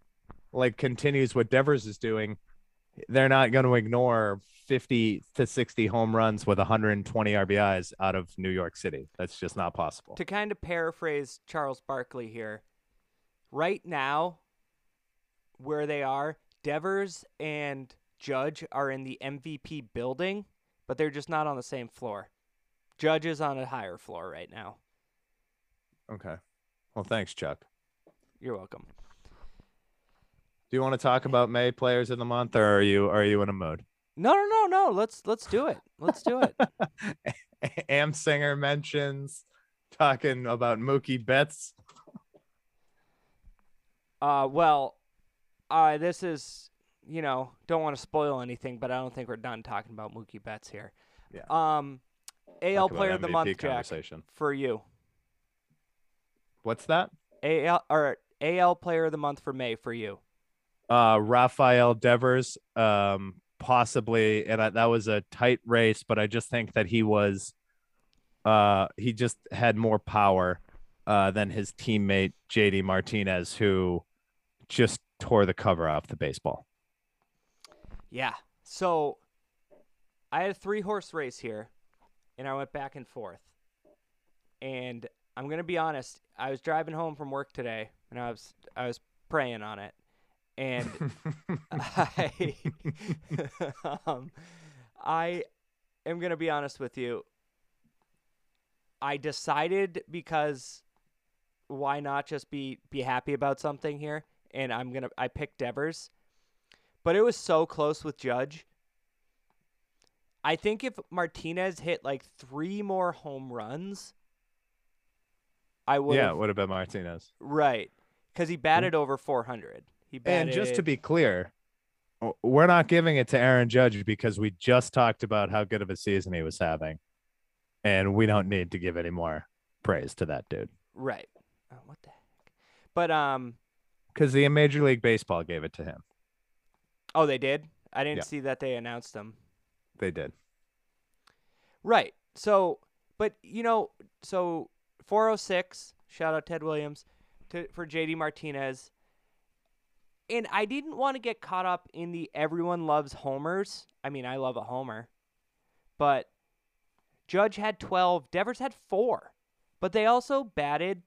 like continues what Devers is doing, they're not going to ignore 50 to 60 home runs with 120 RBIs out of New York City. That's just not possible. To kind of paraphrase Charles Barkley here, right now, where they are, Devers and Judge are in the MVP building, but they're just not on the same floor. Judge is on a higher floor right now. Okay. Well, thanks, Chuck. You're welcome. Do you want to talk about May players of the month, or are you are you in a mood? No, no, no, no. Let's let's do it. Let's do it. Amsinger mentions talking about Mookie Betts. Uh, well, uh, this is you know don't want to spoil anything, but I don't think we're done talking about Mookie Betts here. Yeah. Um, AL Player of the Month, Jack, for you. What's that? AL or AL Player of the Month for May for you. Uh, Rafael Devers, um, possibly, and I, that was a tight race, but I just think that he was, uh, he just had more power, uh, than his teammate JD Martinez, who just tore the cover off the baseball. Yeah. So I had a three horse race here and I went back and forth. And I'm gonna be honest, I was driving home from work today, and I was I was praying on it, and I um, I am gonna be honest with you. I decided because why not just be be happy about something here, and I'm gonna I picked Devers, but it was so close with Judge I think if Martinez hit like three more home runs, I would. Yeah, it would have been Martinez. Right, because he batted over 400. He batted... And just to be clear, we're not giving it to Aaron Judge because we just talked about how good of a season he was having, and we don't need to give any more praise to that dude. Right. Oh, what the heck? But um, because the Major League Baseball gave it to him. Oh, they did. I didn't yeah. see that they announced him. They did. Right. So, but you know, so 406, shout out Ted Williams to for JD Martinez. And I didn't want to get caught up in the everyone loves homers. I mean, I love a homer. But Judge had 12, Devers had 4. But they also batted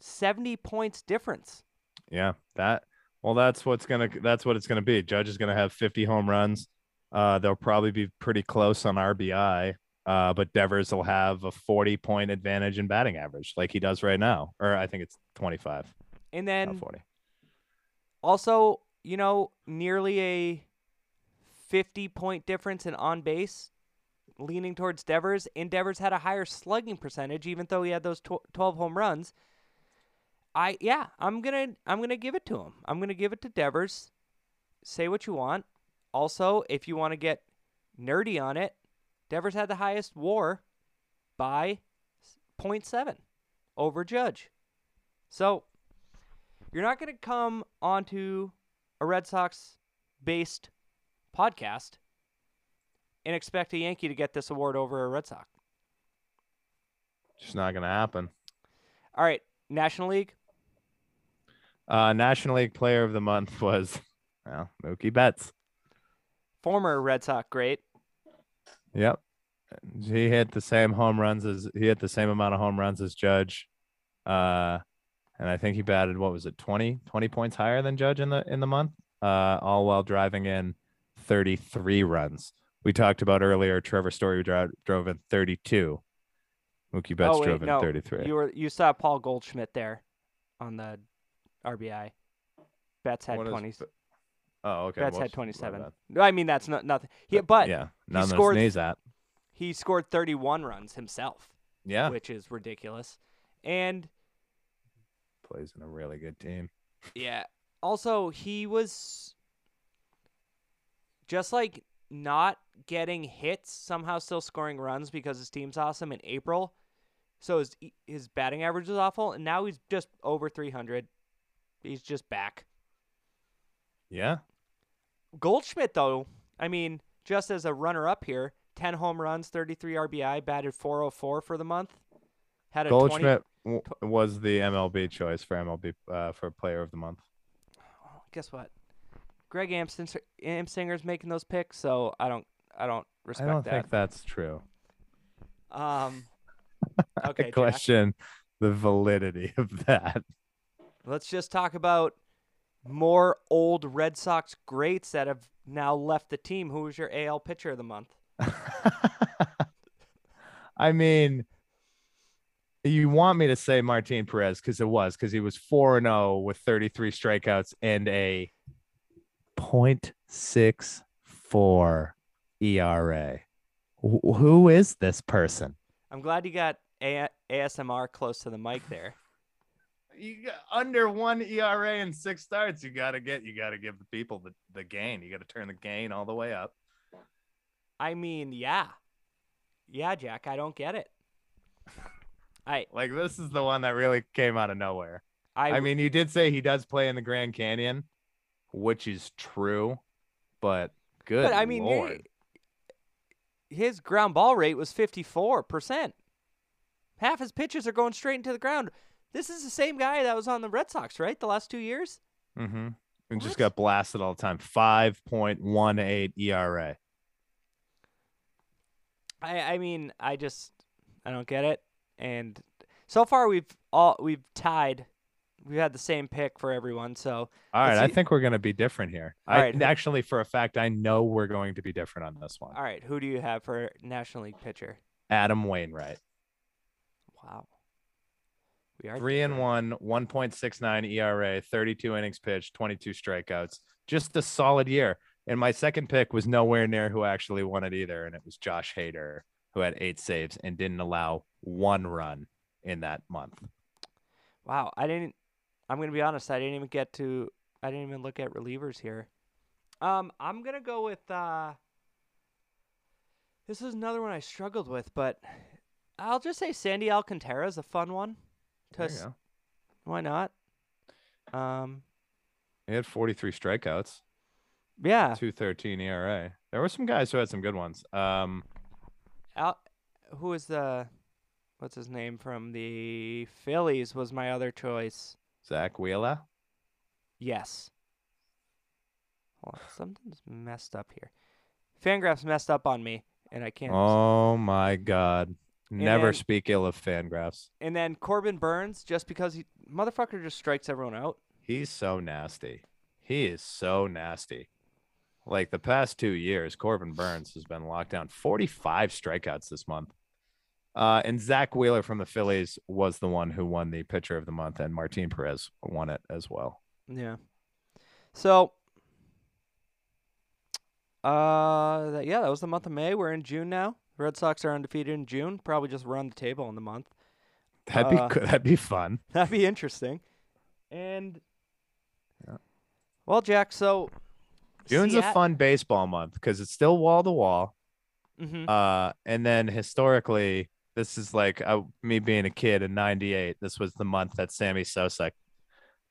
70 points difference. Yeah, that well that's what's going to that's what it's going to be. Judge is going to have 50 home runs. Uh, they'll probably be pretty close on RBI. Uh, but Devers will have a 40 point advantage in batting average, like he does right now, or I think it's 25, And then 40. also, you know, nearly a 50 point difference in on base leaning towards Devers. And Devers had a higher slugging percentage even though he had those tw- 12 home runs. I yeah, I'm to I'm going to give it to him. I'm going to give it to Devers. Say what you want. Also, if you want to get nerdy on it, Devers had the highest WAR by 0.7 over Judge. So, you're not going to come onto a Red Sox based podcast and expect a Yankee to get this award over a Red Sox. Just not going to happen. All right, National League. Uh, National League Player of the Month was, well, Mookie Betts. Former Red Sox great. Yep. He hit the same home runs as he hit the same amount of home runs as Judge. Uh and I think he batted what was it 20 20 points higher than Judge in the in the month. Uh all while driving in 33 runs. We talked about earlier Trevor Story dro- drove in 32. Mookie Betts oh wait, drove in no, 33. you were you saw Paul Goldschmidt there on the RBI. Betts had What is 20. Be- Oh, okay. Betts whoops, had 27. No, I mean that's not nothing. He, but yeah, none of scored- he scored 31 runs himself, Yeah, which is ridiculous. And plays in a really good team. Yeah. Also, he was just like not getting hits, somehow still scoring runs because his team's awesome in April. So his his batting average was awful, and now he's just over 300. He's just back. Yeah, Goldschmidt, though, I mean, just as a runner up here, 10 home runs, 33 RBI, batted 404 for the month. Had a 20 Goldschmidt w- was the MLB choice for MLB uh, for Player of the Month. Guess what? Greg Amston, Amsinger's making those picks, so I don't I don't respect that. I don't that. think that's true. Um, I okay, Jack, question the validity of that. let's just talk about more old Red Sox greats that have now left the team. Who was your AL pitcher of the month? I mean, you want me to say Martin Perez because it was because he was 4 0 with 33 strikeouts and a 0.64 ERA. Wh- who is this person? I'm glad you got A- ASMR close to the mic there. You got under one ERA and six starts. You gotta get. You gotta give the people the, the gain. You gotta turn the gain all the way up. I mean, yeah, yeah, Jack. I don't get it. I Like this is the one that really came out of nowhere. I, I mean, you did say he does play in the Grand Canyon, which is true, but good. but I mean, Lord. his ground ball rate was 54 percent. Half his pitches are going straight into the ground. This is the same guy that was on the Red Sox, right? The last two years. Mm-hmm. And just got blasted all the time. Five point one eight ERA. I I mean, I just I don't get it. And so far we've all we've tied. We've had the same pick for everyone. So All right, I think we're gonna be different here. All I right. actually, for a fact, I know we're going to be different on this one. all right, who do you have for National League pitcher? Adam Wainwright, Wow. We are three and one, one point six nine ERA, thirty two innings pitched, twenty two strikeouts. Just a solid year. And my second pick was nowhere near who actually won it either, and it was Josh Hader, who had eight saves and didn't allow one run in that month. Wow, I didn't. I'm gonna be honest. I didn't even get to. I didn't even look at relievers here. Um, I'm gonna go with. uh This is another one I struggled with, but I'll just say Sandy Alcantara is a fun one. To There you s- go. why not? Um, He had 43 strikeouts, yeah. 213 ERA. There were some guys who had some good ones. Um, Al, who is the, what's his name from the Phillies? Was my other choice. Zack Wheeler. Yes. Hold on, something's messed up here. Fangraphs messed up on me, and I can't. Oh my God. Never then- speak ill of Fangraphs. And then Corbin Burnes, just because he motherfucker just strikes everyone out. He's so nasty. He is so nasty. like the past two years, Corbin Burnes has been locked down 45 strikeouts this month. Uh, and Zack Wheeler from the Phillies was the one who won the pitcher of the month, and Martin Perez won it as well. Yeah. So, uh, yeah, that was the month of May. We're in June now. Red Sox are undefeated in June. Probably just run the table in the month. That'd be Uh. That'd be fun. That'd be interesting. And, Yeah. well, Jack, so June's a fun baseball month because it's still wall to wall. hmm Uh, and then historically, this is like uh, me being a kid in '98. This was the month that Sammy Sosa,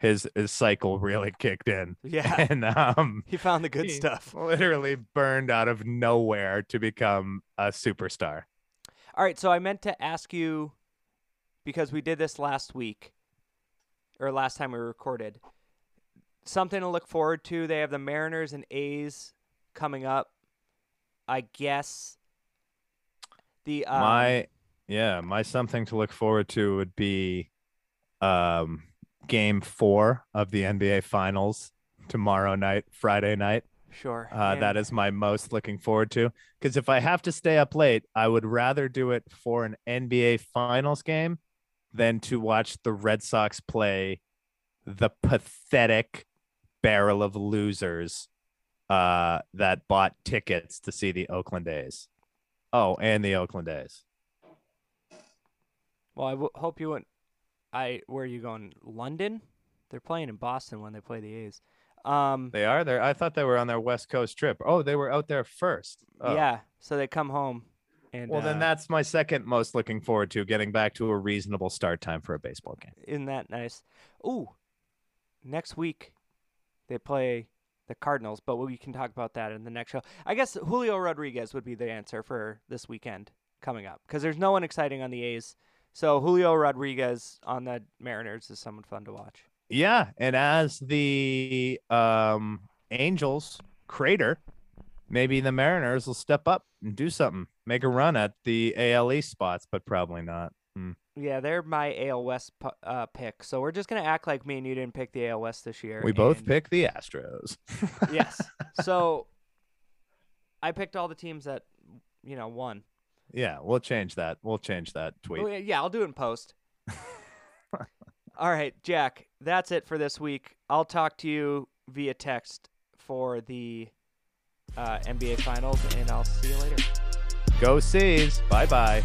his his cycle really kicked in, Yeah. and um, He found the good he stuff. literally burned out of nowhere to become a superstar. All right, so I meant to ask you because we did this last week or last time we recorded. Something to look forward to. They have the Mariners and A's coming up. I guess the um, my yeah, my something to look forward to would be um game 4 of the NBA finals tomorrow night, Friday night. sure Uh, that is my most looking forward to because if I have to stay up late, I would rather do it for an NBA Finals game than to watch the Red Sox play the pathetic barrel of losers uh, that bought tickets to see the Oakland A's. Oh, and the Oakland A's. well. I w- hope you went. I where are you going? London? They're playing in Boston when they play the A's. Um, They are there. I thought they were on their West Coast trip. Oh, they were out there first. Oh. yeah. So they come home. And Well, then uh, that's my second most looking forward to getting back to a reasonable start time for a baseball game. Isn't that nice? Ooh, next week they play the Cardinals, but we can talk about that in the next show. I guess Julio Rodriguez would be the answer for this weekend coming up because there's no one exciting on the A's. So Julio Rodriguez on the Mariners is someone fun to watch. Yeah, and as the um Angels crater, maybe the Mariners will step up and do something, make a run at the ALE spots, but probably not. Hmm. Yeah, they're my AL West uh, pick. So we're just gonna act like me and you didn't pick the AL West this year. We both and- pick the Astros. yes. So I picked all the teams that you know won. Yeah, we'll change that. We'll change that tweet. Oh, yeah, yeah, I'll do it in post. All right, Jack, that's it for this week. I'll talk to you via text for the uh, NBA Finals, and I'll see you later. Go Seas. Bye bye.